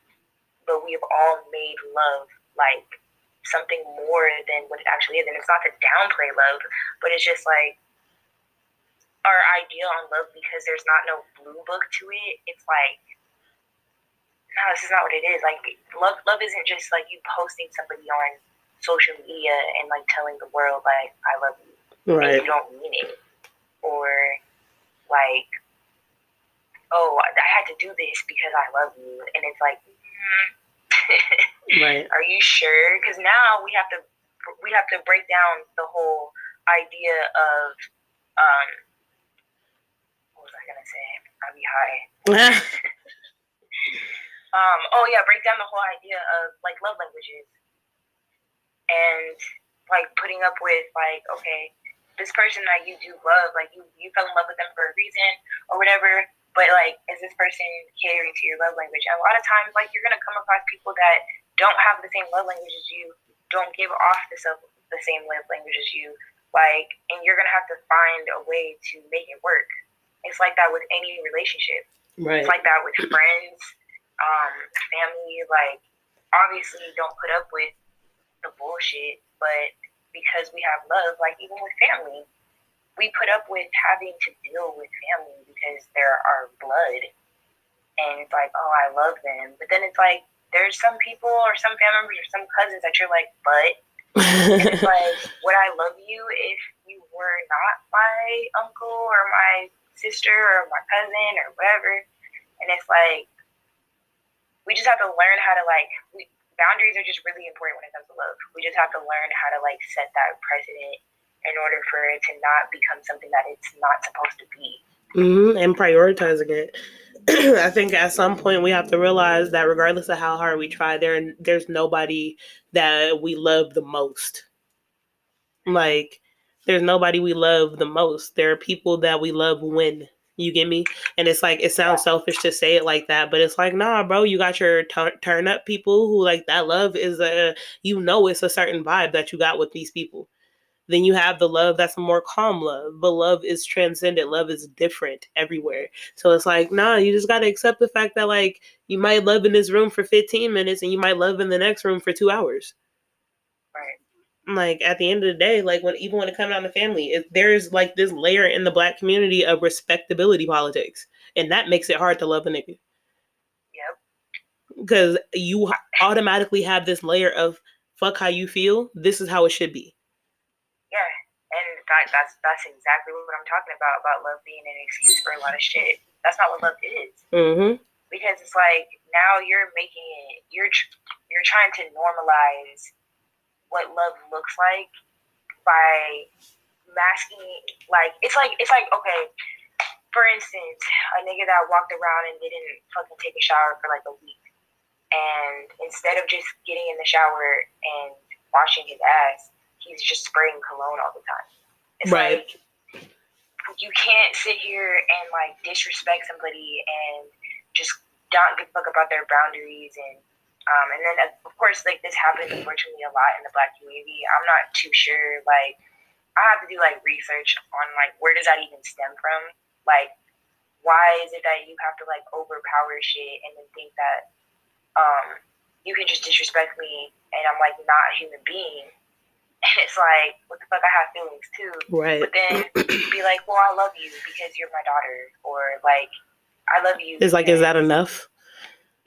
But we have all made love like something more than what it actually is. And it's not to downplay love, but it's just like our idea on love because there's not no blue book to it. It's like no, this is not what it is. Like love, love isn't just like you posting somebody on social media and like telling the world like I love you, right? And you don't mean it, or like, oh, I had to do this because I love you, and it's like, mm, right? Are you sure? Because now we have to we have to break down the whole idea of um, what was I gonna say? I'll be high. Um, oh yeah, break down the whole idea of like love languages and like putting up with like, okay, this person that you do love, like you you fell in love with them for a reason or whatever, but like is this person catering to your love language? And a lot of times like you're gonna come across people that don't have the same love language as you, don't give off the self the same love language as you, like and you're gonna have to find a way to make it work. It's like that with any relationship. Right. It's like that with friends um, family, like obviously don't put up with the bullshit, but because we have love, like even with family, we put up with having to deal with family because they're our blood. And it's like, oh, I love them. But then it's like, there's some people or some family members or some cousins that you're like, but it's like, would I love you if you were not my uncle or my sister or my cousin or whatever? And it's like, we just have to learn how to like we, boundaries are just really important when it comes to love. We just have to learn how to like set that precedent in order for it to not become something that it's not supposed to be. Mm-hmm. And prioritizing it. I think at some point we have to realize that regardless of how hard we try, there there's nobody that we love the most. Like there's nobody we love the most. There are people that we love when you get me? And it's like it sounds selfish to say it like that, but it's like, nah, bro, you got your t- turn up people who like that love is a you know it's a certain vibe that you got with these people. Then you have the love that's a more calm love, but love is transcendent. Love is different everywhere. So it's like, nah, you just gotta accept the fact that like you might love in this room for 15 minutes and you might love in the next room for two hours like at the end of the day, like when even when it comes down to family, if there's like this layer in the black community of respectability politics, and that makes it hard to love a nigga. Yep. Because you automatically have this layer of fuck how you feel. This is how it should be. Yeah, and that, that's that's exactly what I'm talking about about love being an excuse for a lot of shit. That's not what love is. Mm-hmm. Because it's like now you're making it. You're you're trying to normalize what love looks like by masking like it's like it's like okay for instance a nigga that walked around and didn't fucking take a shower for like a week and instead of just getting in the shower and washing his ass he's just spraying cologne all the time it's right. like you can't sit here and like disrespect somebody and just don't give a fuck about their boundaries and um, and then, of course, like this happens unfortunately a lot in the black community. I'm not too sure. Like, I have to do like research on like where does that even stem from? Like, why is it that you have to like overpower shit and then think that um, you can just disrespect me and I'm like not a human being? And it's like, what the fuck? I have feelings too. Right. But then be like, well, I love you because you're my daughter, or like, I love you. It's like, is that enough?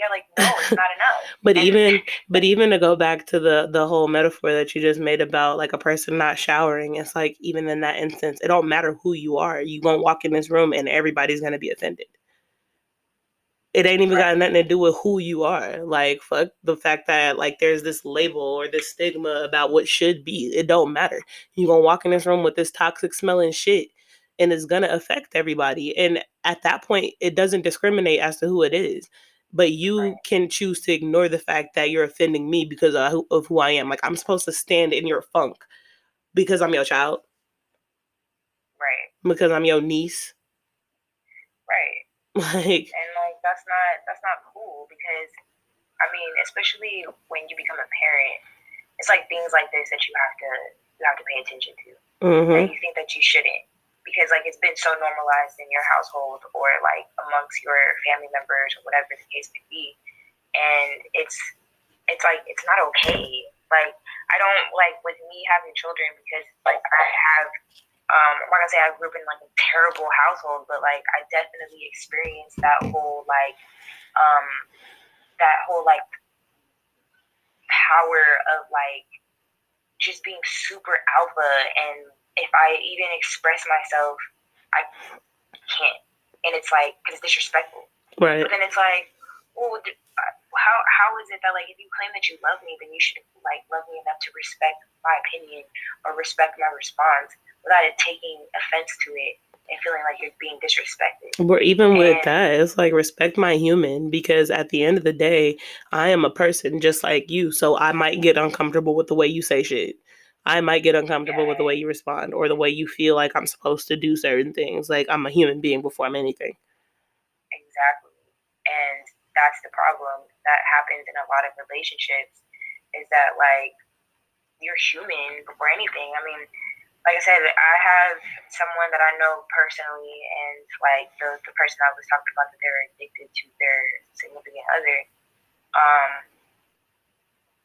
Yeah, like no, it's not enough. but even but even to go back to the the whole metaphor that you just made about like a person not showering, it's like even in that instance, it don't matter who you are. You gonna walk in this room and everybody's gonna be offended. It ain't even right. got nothing to do with who you are. Like fuck the fact that like there's this label or this stigma about what should be. It don't matter. You gonna walk in this room with this toxic smelling shit and it's gonna affect everybody. And at that point, it doesn't discriminate as to who it is but you right. can choose to ignore the fact that you're offending me because of who, of who I am. Like I'm supposed to stand in your funk because I'm your child. Right. Because I'm your niece. Right. Like and like that's not that's not cool because I mean, especially when you become a parent, it's like things like this that you have to you have to pay attention to. mm-hmm. And you think that you shouldn't because like it's been so normalized in your household or like amongst your family members or whatever the case may be. And it's it's like it's not okay. Like I don't like with me having children because like I have um I'm not gonna say I grew up in like a terrible household, but like I definitely experienced that whole like um that whole like power of like just being super alpha and if I even express myself I can't and it's like because it's disrespectful Right. but then it's like well uh, how how is it that like if you claim that you love me then you should like love me enough to respect my opinion or respect my response without it taking offense to it and feeling like you're being disrespected Or even with that, it's like respect my human because at the end of the day, I am a person just like you. So I might get uncomfortable with the way you say shit. I might get uncomfortable with the way you respond or the way you feel like I'm supposed to do certain things. Like I'm a human being before I'm anything. Exactly. And that's the problem that happens in a lot of relationships is that like you're human before anything. I mean, like I said, I have someone that I know personally and like the, the person I was talking about that they're addicted to their significant other. Um,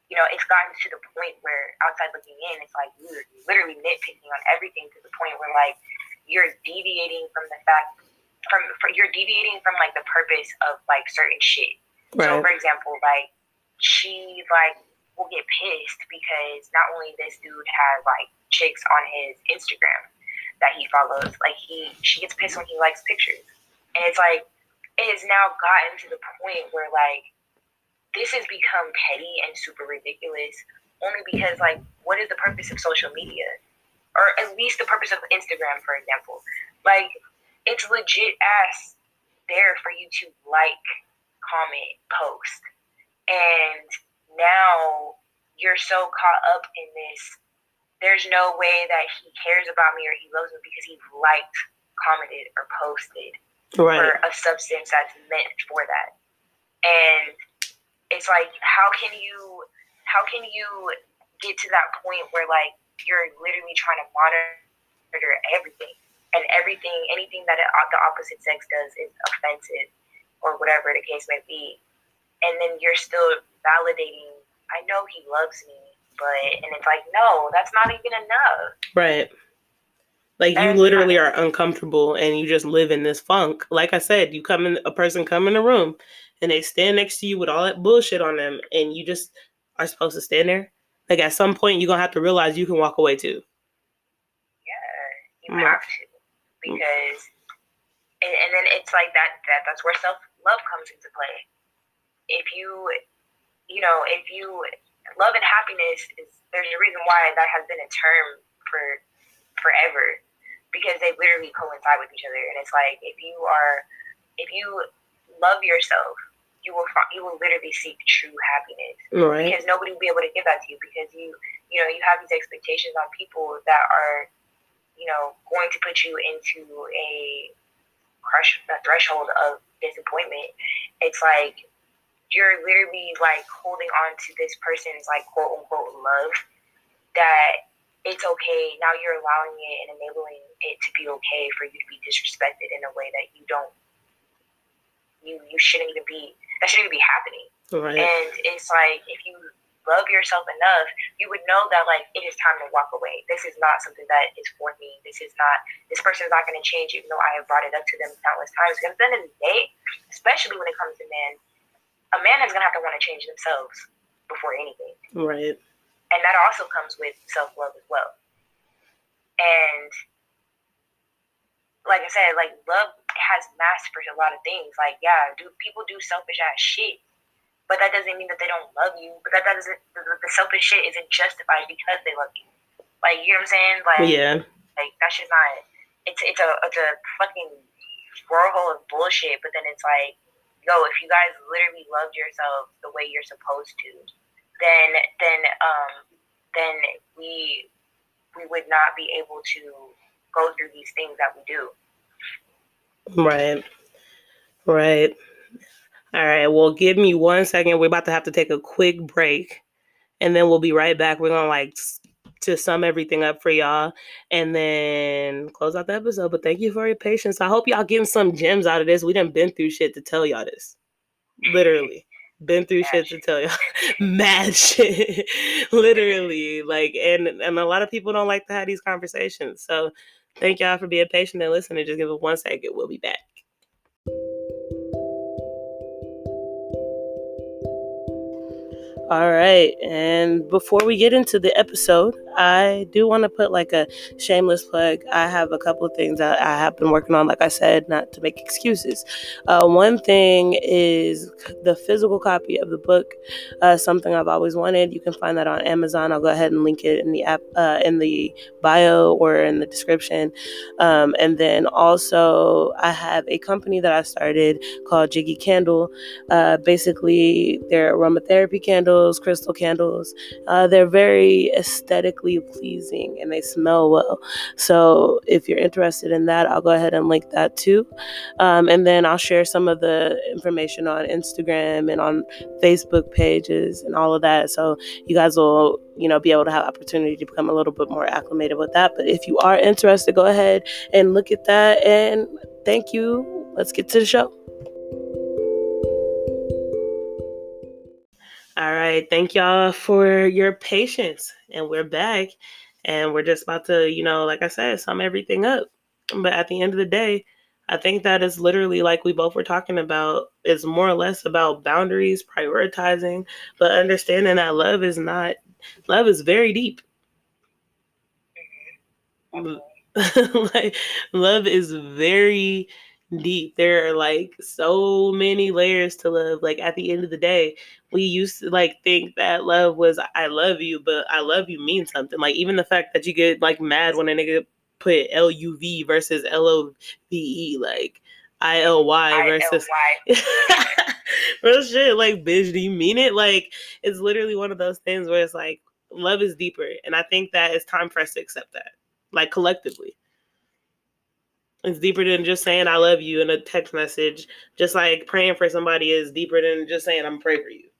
you know, it's gotten to the point where outside looking in, it's like you're literally nitpicking on everything to the point where like you're deviating from the fact from, from you're deviating from like the purpose of like certain shit. So for example, like she like will get pissed because not only this dude has like chicks on his Instagram that he follows, like he she gets pissed when he likes pictures. And it's like it has now gotten to the point where like this has become petty and super ridiculous only because like what is the purpose of social media? Or at least the purpose of Instagram, for example. Like it's legit ass there for you to like, comment, post. And now you're so caught up in this. There's no way that he cares about me or he loves me because he liked, commented, or posted right. for a substance that's meant for that. And it's like, how can you, how can you get to that point where like you're literally trying to monitor everything and everything, anything that the opposite sex does is offensive or whatever the case may be, and then you're still validating. I know he loves me, but and it's like, no, that's not even enough. Right. Like you And- literally are uncomfortable and you just live in this funk. Like I said, you come in a person come in the room and they stand next to you with all that bullshit on them and you just are supposed to stand there. Like at some point you're gonna have to realize you can walk away too. Yeah, you have to because, and, and then it's like that. That that's where self love comes into play. If you, you know, if you love and happiness is there's a reason why that has been a term for forever because they literally coincide with each other. And it's like if you are, if you love yourself, you will find, you will literally seek true happiness. Right. because nobody will be able to give that to you because you you know you have these expectations on people that are you know going to put you into a crush a threshold of disappointment. It's like you're literally like holding on to this person's like quote unquote love that it's okay. Now you're allowing it and enabling it to be okay for you to be disrespected in a way that you don't you you shouldn't even be that shouldn't even be happening Right. and it's like if you love yourself enough, you would know that like it is time to walk away. This is not something that is for me. This is not this person is not going to change even though I have brought it up to them countless times. Because at the end of the day, especially when it comes to men, a man is going to have to want to change themselves before anything Right. and that also comes with self love as well. And like I said, like love has masked for a lot of things. Like, yeah, do people do selfish ass shit, but that doesn't mean that they don't love you. But that that doesn't the, the selfish shit isn't justified because they love you. Like, you know what I'm saying? Like, Yeah. like that's just not. It's it's a it's a fucking whirlhole of bullshit. But then it's like, yo, if you guys literally loved yourselves the way you're supposed to, then then um then we we would not be able to go through these things that we do. Right. Right. All right. Well, give me one second. We're about to have to take a quick break and then we'll be right back. We're going to like to sum everything up for y'all and then close out the episode. But thank you for your patience. I hope y'all getting some gems out of this. We done been through shit to tell y'all this. Literally. Been through shit to tell y'all. Mad shit. Literally. Like and and a lot of people don't like to have these conversations. So thank y'all for being patient and listening. Just give it one second. We'll be back. All right. And before we get into the episode, I do want to put like a shameless plug. I have a couple of things that I have been working on, like I said, not to make excuses. Uh, one thing is the physical copy of the book, uh, something I've always wanted. You can find that on Amazon. I'll go ahead and link it in the app, uh, in the bio or in the description. Um, and then also, I have a company that I started called Jiggy Candle. Uh, basically, they're aromatherapy candles candles, crystal candles. Uh, they're very aesthetically pleasing and they smell well. So if you're interested in that, I'll go ahead and link that too. Um, and then I'll share some of the information on Instagram and on Facebook pages and all of that. So you guys will, you know, be able to have opportunity to become a little bit more acclimated with that. But if you are interested, go ahead and look at that. And thank you. Let's get to the show. All right. Thank y'all for your patience. And we're back. And we're just about to, you know, like I said, sum everything up. But at the end of the day, I think that is literally like we both were talking about, is more or less about boundaries, prioritizing, but understanding that love is not, love is very deep. like, love is very deep. There are like so many layers to love. Like at the end of the day, we used to like think that love was I love you, but I love you means something. Like even the fact that you get like mad when a nigga put L U V versus L O V E, like I L Y versus real shit. Like, bitch, do you mean it? Like, it's literally one of those things where it's like love is deeper, and I think that it's time for us to accept that, like collectively. It's deeper than just saying I love you in a text message. Just like praying for somebody is deeper than just saying I'm pray for you.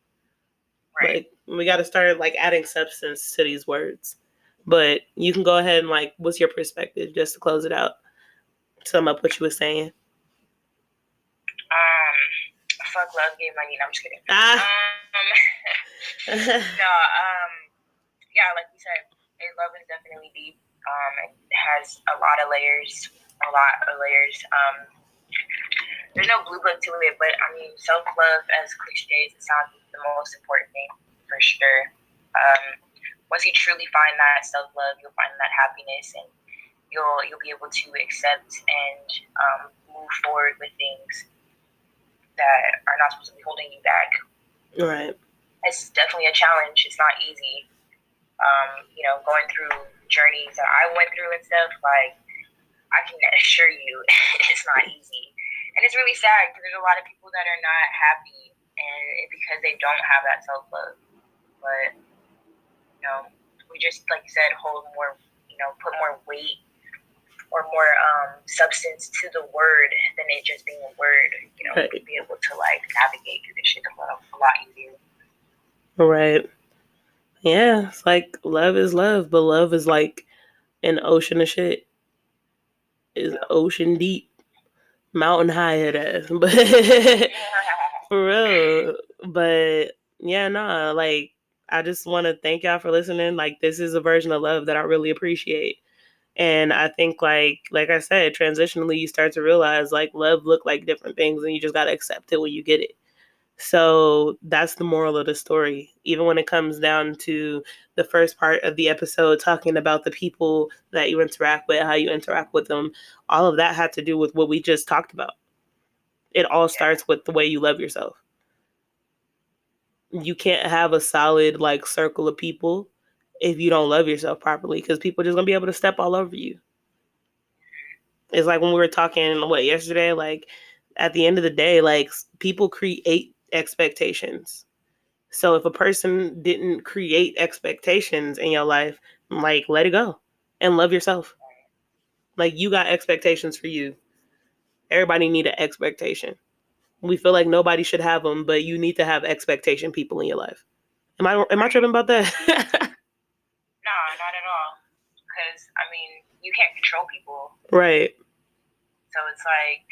Right. Like we got to start like adding substance to these words. But you can go ahead and like, what's your perspective, just to close it out? Sum up what you were saying. Um, fuck love, gave money. No, I'm just kidding. Ah. Um, no, um, yeah, like you said, love is definitely deep. Um, it has a lot of layers a lot of layers. Um, there's no blue book to it, but I mean, self love, as cliche as it sounds, the most important thing for sure. Um, once you truly find that self love, you'll find that happiness, and you'll you'll be able to accept and um, move forward with things that are not supposed to be holding you back. Right. It's definitely a challenge. It's not easy. Um, you know, going through journeys that I went through and stuff, like I can assure you it's not easy. And it's really sad because there's a lot of people that are not happy and because they don't have that self love. But, you know, we just, like you said, hold more, you know, put more weight or more um, substance to the word than it just being a word. You know, right. be able to like navigate through this shit a lot, a lot easier. Right. Yeah, it's like love is love, but love is like an ocean of shit is ocean deep, mountain high it is. But for real. But yeah, nah, like I just want to thank y'all for listening. Like this is a version of love that I really appreciate. And I think like like I said, transitionally you start to realize like love look like different things and you just gotta accept it when you get it. So that's the moral of the story. Even when it comes down to the first part of the episode, talking about the people that you interact with, how you interact with them, all of that had to do with what we just talked about. It all starts with the way you love yourself. You can't have a solid like circle of people if you don't love yourself properly because people are just gonna be able to step all over you. It's like when we were talking what yesterday, like at the end of the day, like people create expectations. So if a person didn't create expectations in your life, like let it go. and love yourself. Like you got expectations for you. Everybody need an expectation. We feel like nobody should have them, but you need to have expectation people in your life. Am I am I tripping about that? no, not at all. Because I mean, you can't control people. Right. So it's like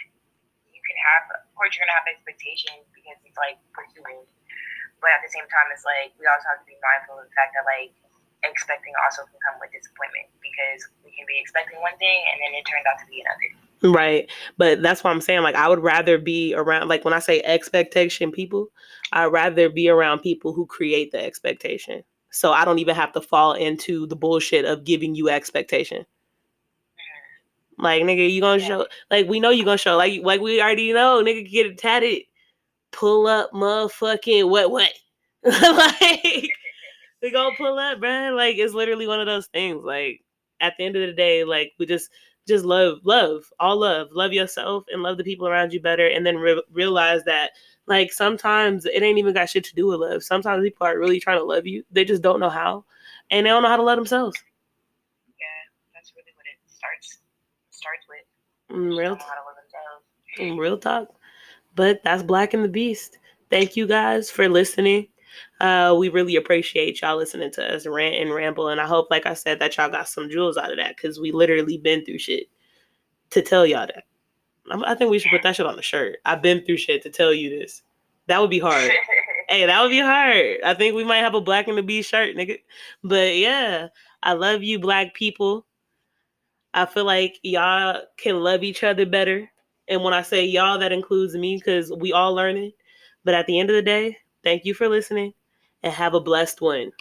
you can have, of course, you're gonna have expectations because it's like we're human. But at the same time, it's like we also have to be mindful of the fact that like expecting also can come with disappointment because we can be expecting one thing and then it turns out to be another. Right. But that's what I'm saying. Like, I would rather be around, like, when I say expectation people, I'd rather be around people who create the expectation. So I don't even have to fall into the bullshit of giving you expectation. Like, nigga, you gonna show, like, we know you gonna show, like, like we already know, nigga, get it tatted, pull up, motherfucking, what, what? like, we gonna pull up, bro. Like, it's literally one of those things. Like, at the end of the day, like, we just, just love, love, all love, love yourself and love the people around you better. And then re- realize that, like, sometimes it ain't even got shit to do with love. Sometimes people are really trying to love you, they just don't know how, and they don't know how to love themselves. Yeah, that's really what it starts starts with. Mm, real, Don't how to love themselves. mm, real talk. But that's Black and the Beast. Thank you guys for listening. Uh, we really appreciate y'all listening to us rant and ramble, and I hope, like I said, that y'all got some jewels out of that because we literally been through shit to tell y'all that. I I think we should put that shit on the shirt. I've been through shit to tell you this. That would be hard. hey, that would be hard. I think we might have a black and the beast shirt, nigga. But yeah, I love you, black people. I feel like y'all can love each other better. And when I say y'all, that includes me because we all learning. But at the end of the day, thank you for listening and have a blessed one.